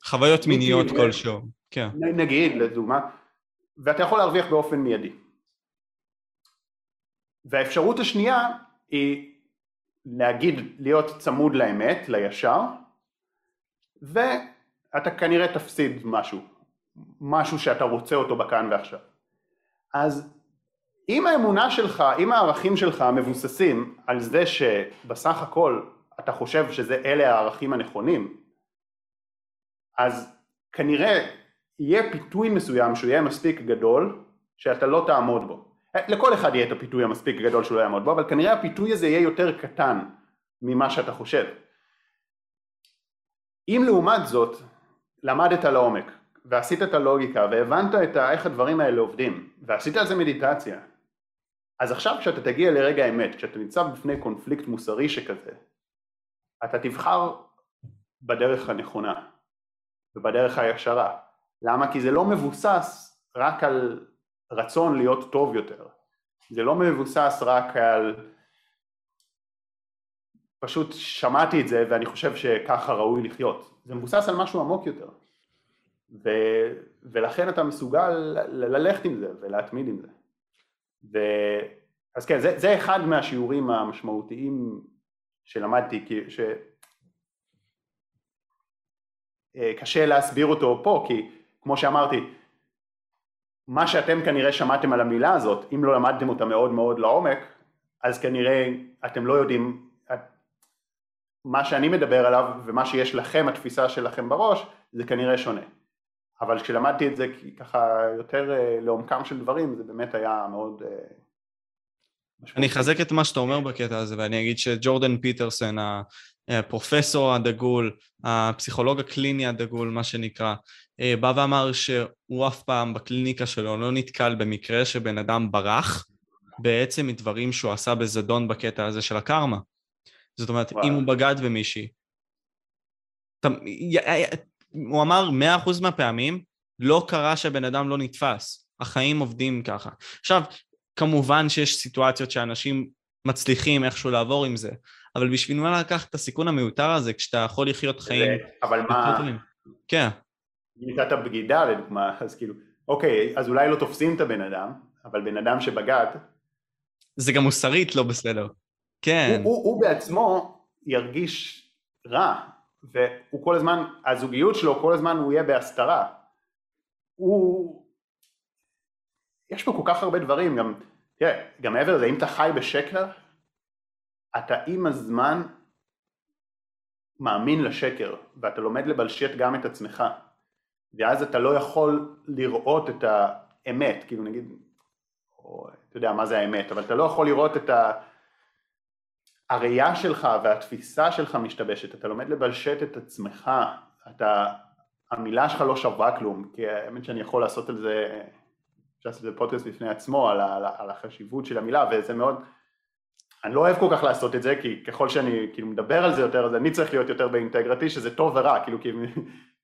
חוויות מיניות כלשהו, כן. נגיד, לדוגמה, ואתה יכול להרוויח באופן מיידי. והאפשרות השנייה היא להגיד, להיות צמוד לאמת, לישר, ואתה כנראה תפסיד משהו, משהו שאתה רוצה אותו בכאן ועכשיו. אז אם האמונה שלך, אם הערכים שלך מבוססים על זה שבסך הכל אתה חושב שזה אלה הערכים הנכונים, אז כנראה יהיה פיתוי מסוים שהוא יהיה מספיק גדול שאתה לא תעמוד בו. לכל אחד יהיה את הפיתוי המספיק גדול שהוא לא יעמוד בו, אבל כנראה הפיתוי הזה יהיה יותר קטן ממה שאתה חושב. אם לעומת זאת למדת לעומק ועשית את הלוגיקה והבנת את איך הדברים האלה עובדים ועשית על זה מדיטציה אז עכשיו כשאתה תגיע לרגע האמת, כשאתה נמצא בפני קונפליקט מוסרי שכזה אתה תבחר בדרך הנכונה ובדרך הישרה למה? כי זה לא מבוסס רק על רצון להיות טוב יותר זה לא מבוסס רק על פשוט שמעתי את זה ואני חושב שככה ראוי לחיות. זה מבוסס על משהו עמוק יותר. ו, ולכן אתה מסוגל ללכת עם זה ולהתמיד עם זה. ו, אז כן, זה, זה אחד מהשיעורים המשמעותיים שלמדתי, כי ש... אה, קשה להסביר אותו פה, כי כמו שאמרתי, מה שאתם כנראה שמעתם על המילה הזאת, אם לא למדתם אותה מאוד מאוד לעומק, אז כנראה אתם לא יודעים מה שאני מדבר עליו ומה שיש לכם, התפיסה שלכם בראש, זה כנראה שונה. אבל כשלמדתי את זה ככה יותר אה, לעומקם של דברים, זה באמת היה מאוד... אה, אני אחזק את מה שאתה אומר בקטע הזה, ואני אגיד שג'ורדן פיטרסון, הפרופסור הדגול, הפסיכולוג הקליני הדגול, מה שנקרא, אה, בא ואמר שהוא אף פעם בקליניקה שלו לא נתקל במקרה שבן אדם ברח בעצם מדברים שהוא עשה בזדון בקטע הזה של הקרמה. זאת אומרת, וואו. אם הוא בגד במישהי, הוא אמר מאה אחוז מהפעמים, לא קרה שהבן אדם לא נתפס. החיים עובדים ככה. עכשיו, כמובן שיש סיטואציות שאנשים מצליחים איכשהו לעבור עם זה, אבל בשביל מה לקחת את הסיכון המיותר הזה כשאתה יכול לחיות חיים... אבל מה... כן. אם נתת בגידה לדוגמה, אז כאילו, אוקיי, אז אולי לא תופסים את הבן אדם, אבל בן אדם שבגד... זה גם מוסרית לא בסדר. כן. הוא, הוא, הוא בעצמו ירגיש רע, והוא כל הזמן, הזוגיות שלו כל הזמן הוא יהיה בהסתרה. הוא... יש פה כל כך הרבה דברים, גם, תראה, גם מעבר לזה, אם אתה חי בשקר, אתה עם הזמן מאמין לשקר, ואתה לומד לבלשט גם את עצמך, ואז אתה לא יכול לראות את האמת, כאילו נגיד, או, אתה יודע מה זה האמת, אבל אתה לא יכול לראות את ה... הראייה שלך והתפיסה שלך משתבשת, אתה לומד לבלשט את עצמך, אתה, המילה שלך לא שווה כלום, כי האמת שאני יכול לעשות על זה, אפשר לעשות את זה פודקאסט בפני עצמו, על, על, על החשיבות של המילה, וזה מאוד, אני לא אוהב כל כך לעשות את זה, כי ככל שאני כאילו מדבר על זה יותר, אז אני צריך להיות יותר באינטגריטי, שזה טוב ורע, כאילו, כי,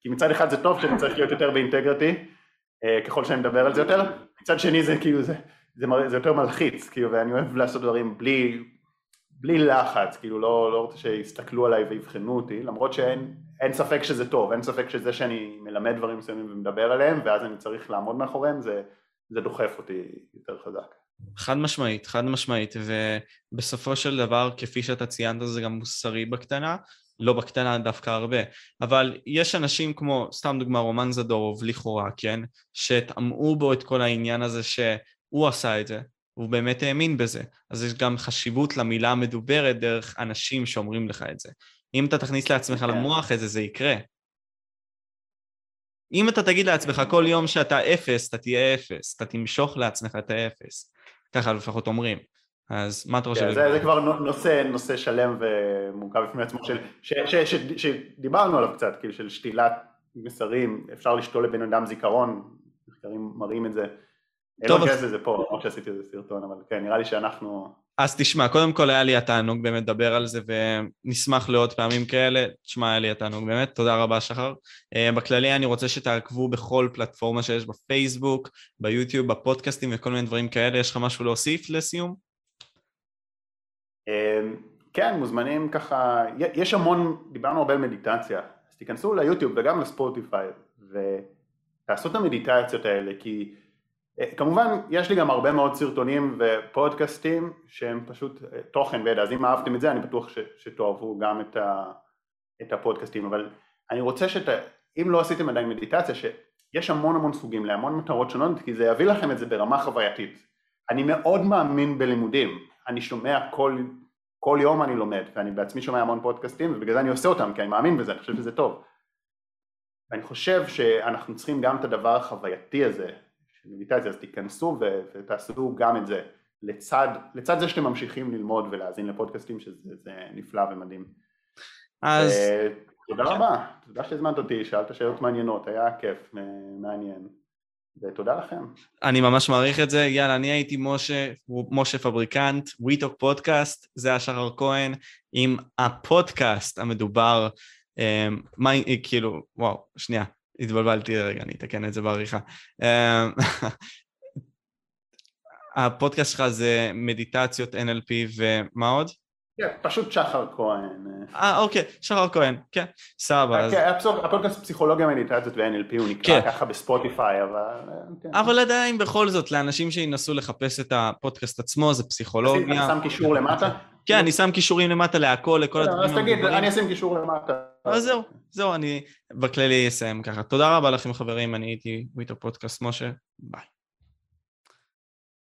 כי מצד אחד זה טוב שאני צריך להיות יותר באינטגריטי, אה, ככל שאני מדבר על זה יותר, מצד שני זה כאילו, זה, זה, זה יותר מלחיץ, כאילו, ואני אוהב לעשות דברים בלי, בלי לחץ, כאילו לא, לא רוצה שיסתכלו עליי ויבחנו אותי, למרות שאין ספק שזה טוב, אין ספק שזה שאני מלמד דברים מסוימים ומדבר עליהם, ואז אני צריך לעמוד מאחוריהם, זה, זה דוחף אותי יותר חזק. חד משמעית, חד משמעית, ובסופו של דבר, כפי שאתה ציינת, זה גם מוסרי בקטנה, לא בקטנה דווקא הרבה, אבל יש אנשים כמו, סתם דוגמה, רומן זדורוב, לכאורה, כן, שטמעו בו את כל העניין הזה שהוא עשה את זה, הוא באמת האמין בזה. אז יש גם חשיבות למילה המדוברת דרך אנשים שאומרים לך את זה. אם אתה תכניס לעצמך כן. למוח את זה, זה יקרה. אם אתה תגיד לעצמך כל יום שאתה אפס, אתה תהיה אפס, אתה תמשוך לעצמך את האפס. ככה לפחות אומרים. אז מה אתה חושב? כן, זה, זה כבר נושא, נושא שלם ומורכב בפני עצמו, של, ש, ש, ש, שדיברנו עליו קצת, כאילו של שתילת מסרים, אפשר לשתול לבן אדם זיכרון, מחקרים מראים את זה. טוב, לא אז... לזה פה, למרות שעשיתי איזה סרטון, אבל כן, נראה לי שאנחנו... אז תשמע, קודם כל היה לי התענוג באמת לדבר על זה, ונשמח לעוד פעמים כאלה. תשמע, היה לי התענוג באמת, תודה רבה שחר. אה, בכללי אני רוצה שתעקבו בכל פלטפורמה שיש בפייסבוק, ביוטיוב, בפודקאסטים וכל מיני דברים כאלה. יש לך משהו להוסיף לסיום? אה, כן, מוזמנים ככה, יש המון, דיברנו הרבה על מדיטציה, אז תיכנסו ליוטיוב וגם לספוטיפיי, ותעשו את המדיטציות האלה, כי כמובן, יש לי גם הרבה מאוד סרטונים ופודקאסטים שהם פשוט תוכן וידע, אז אם אהבתם את זה, אני בטוח ש, שתאהבו גם את, ה, את הפודקאסטים, אבל אני רוצה שאם לא עשיתם עדיין מדיטציה, שיש המון המון סוגים להמון מטרות שונות, כי זה יביא לכם את זה ברמה חווייתית. אני מאוד מאמין בלימודים, אני שומע כל, כל יום אני לומד, ואני בעצמי שומע המון פודקאסטים, ובגלל זה אני עושה אותם, כי אני מאמין בזה, אני חושב שזה טוב. ואני חושב שאנחנו צריכים גם את הדבר החווייתי הזה של מדיטציה, אז תיכנסו ותעשו גם את זה, לצד, לצד זה שאתם ממשיכים ללמוד ולהאזין לפודקאסטים, שזה נפלא ומדהים. אז... תודה רבה, תודה שהזמנת אותי, שאלת שאלות מעניינות, היה כיף, מעניין. ותודה לכם. אני ממש מעריך את זה. יאללה, אני הייתי משה, משה פבריקנט, WeTalk פודקאסט, זה השחר כהן, עם הפודקאסט המדובר, um, מה, כאילו, וואו, שנייה, התבלבלתי רגע, אני אתקן את זה בעריכה. Um, הפודקאסט שלך זה מדיטציות NLP ומה עוד? כן, פשוט שחר כהן. אה, אוקיי, שחר כהן, כן, סבבה. כן, הפודקאסט פסיכולוגיה מדיטציות ו-NLP הוא נקרא כן. ככה בספוטיפיי, אבל... כן. אבל עדיין, בכל זאת, לאנשים שינסו לחפש את הפודקאסט עצמו, זה פסיכולוגיה. אני שם קישור למטה? כן, אני שם קישורים למטה להכל, לכל הדברים. אז תגיד, אני אשים קישור למטה. אז זהו, זהו, אני בכללי אסיים ככה. תודה רבה לכם חברים, אני הייתי וויטר פודקאסט משה, ביי.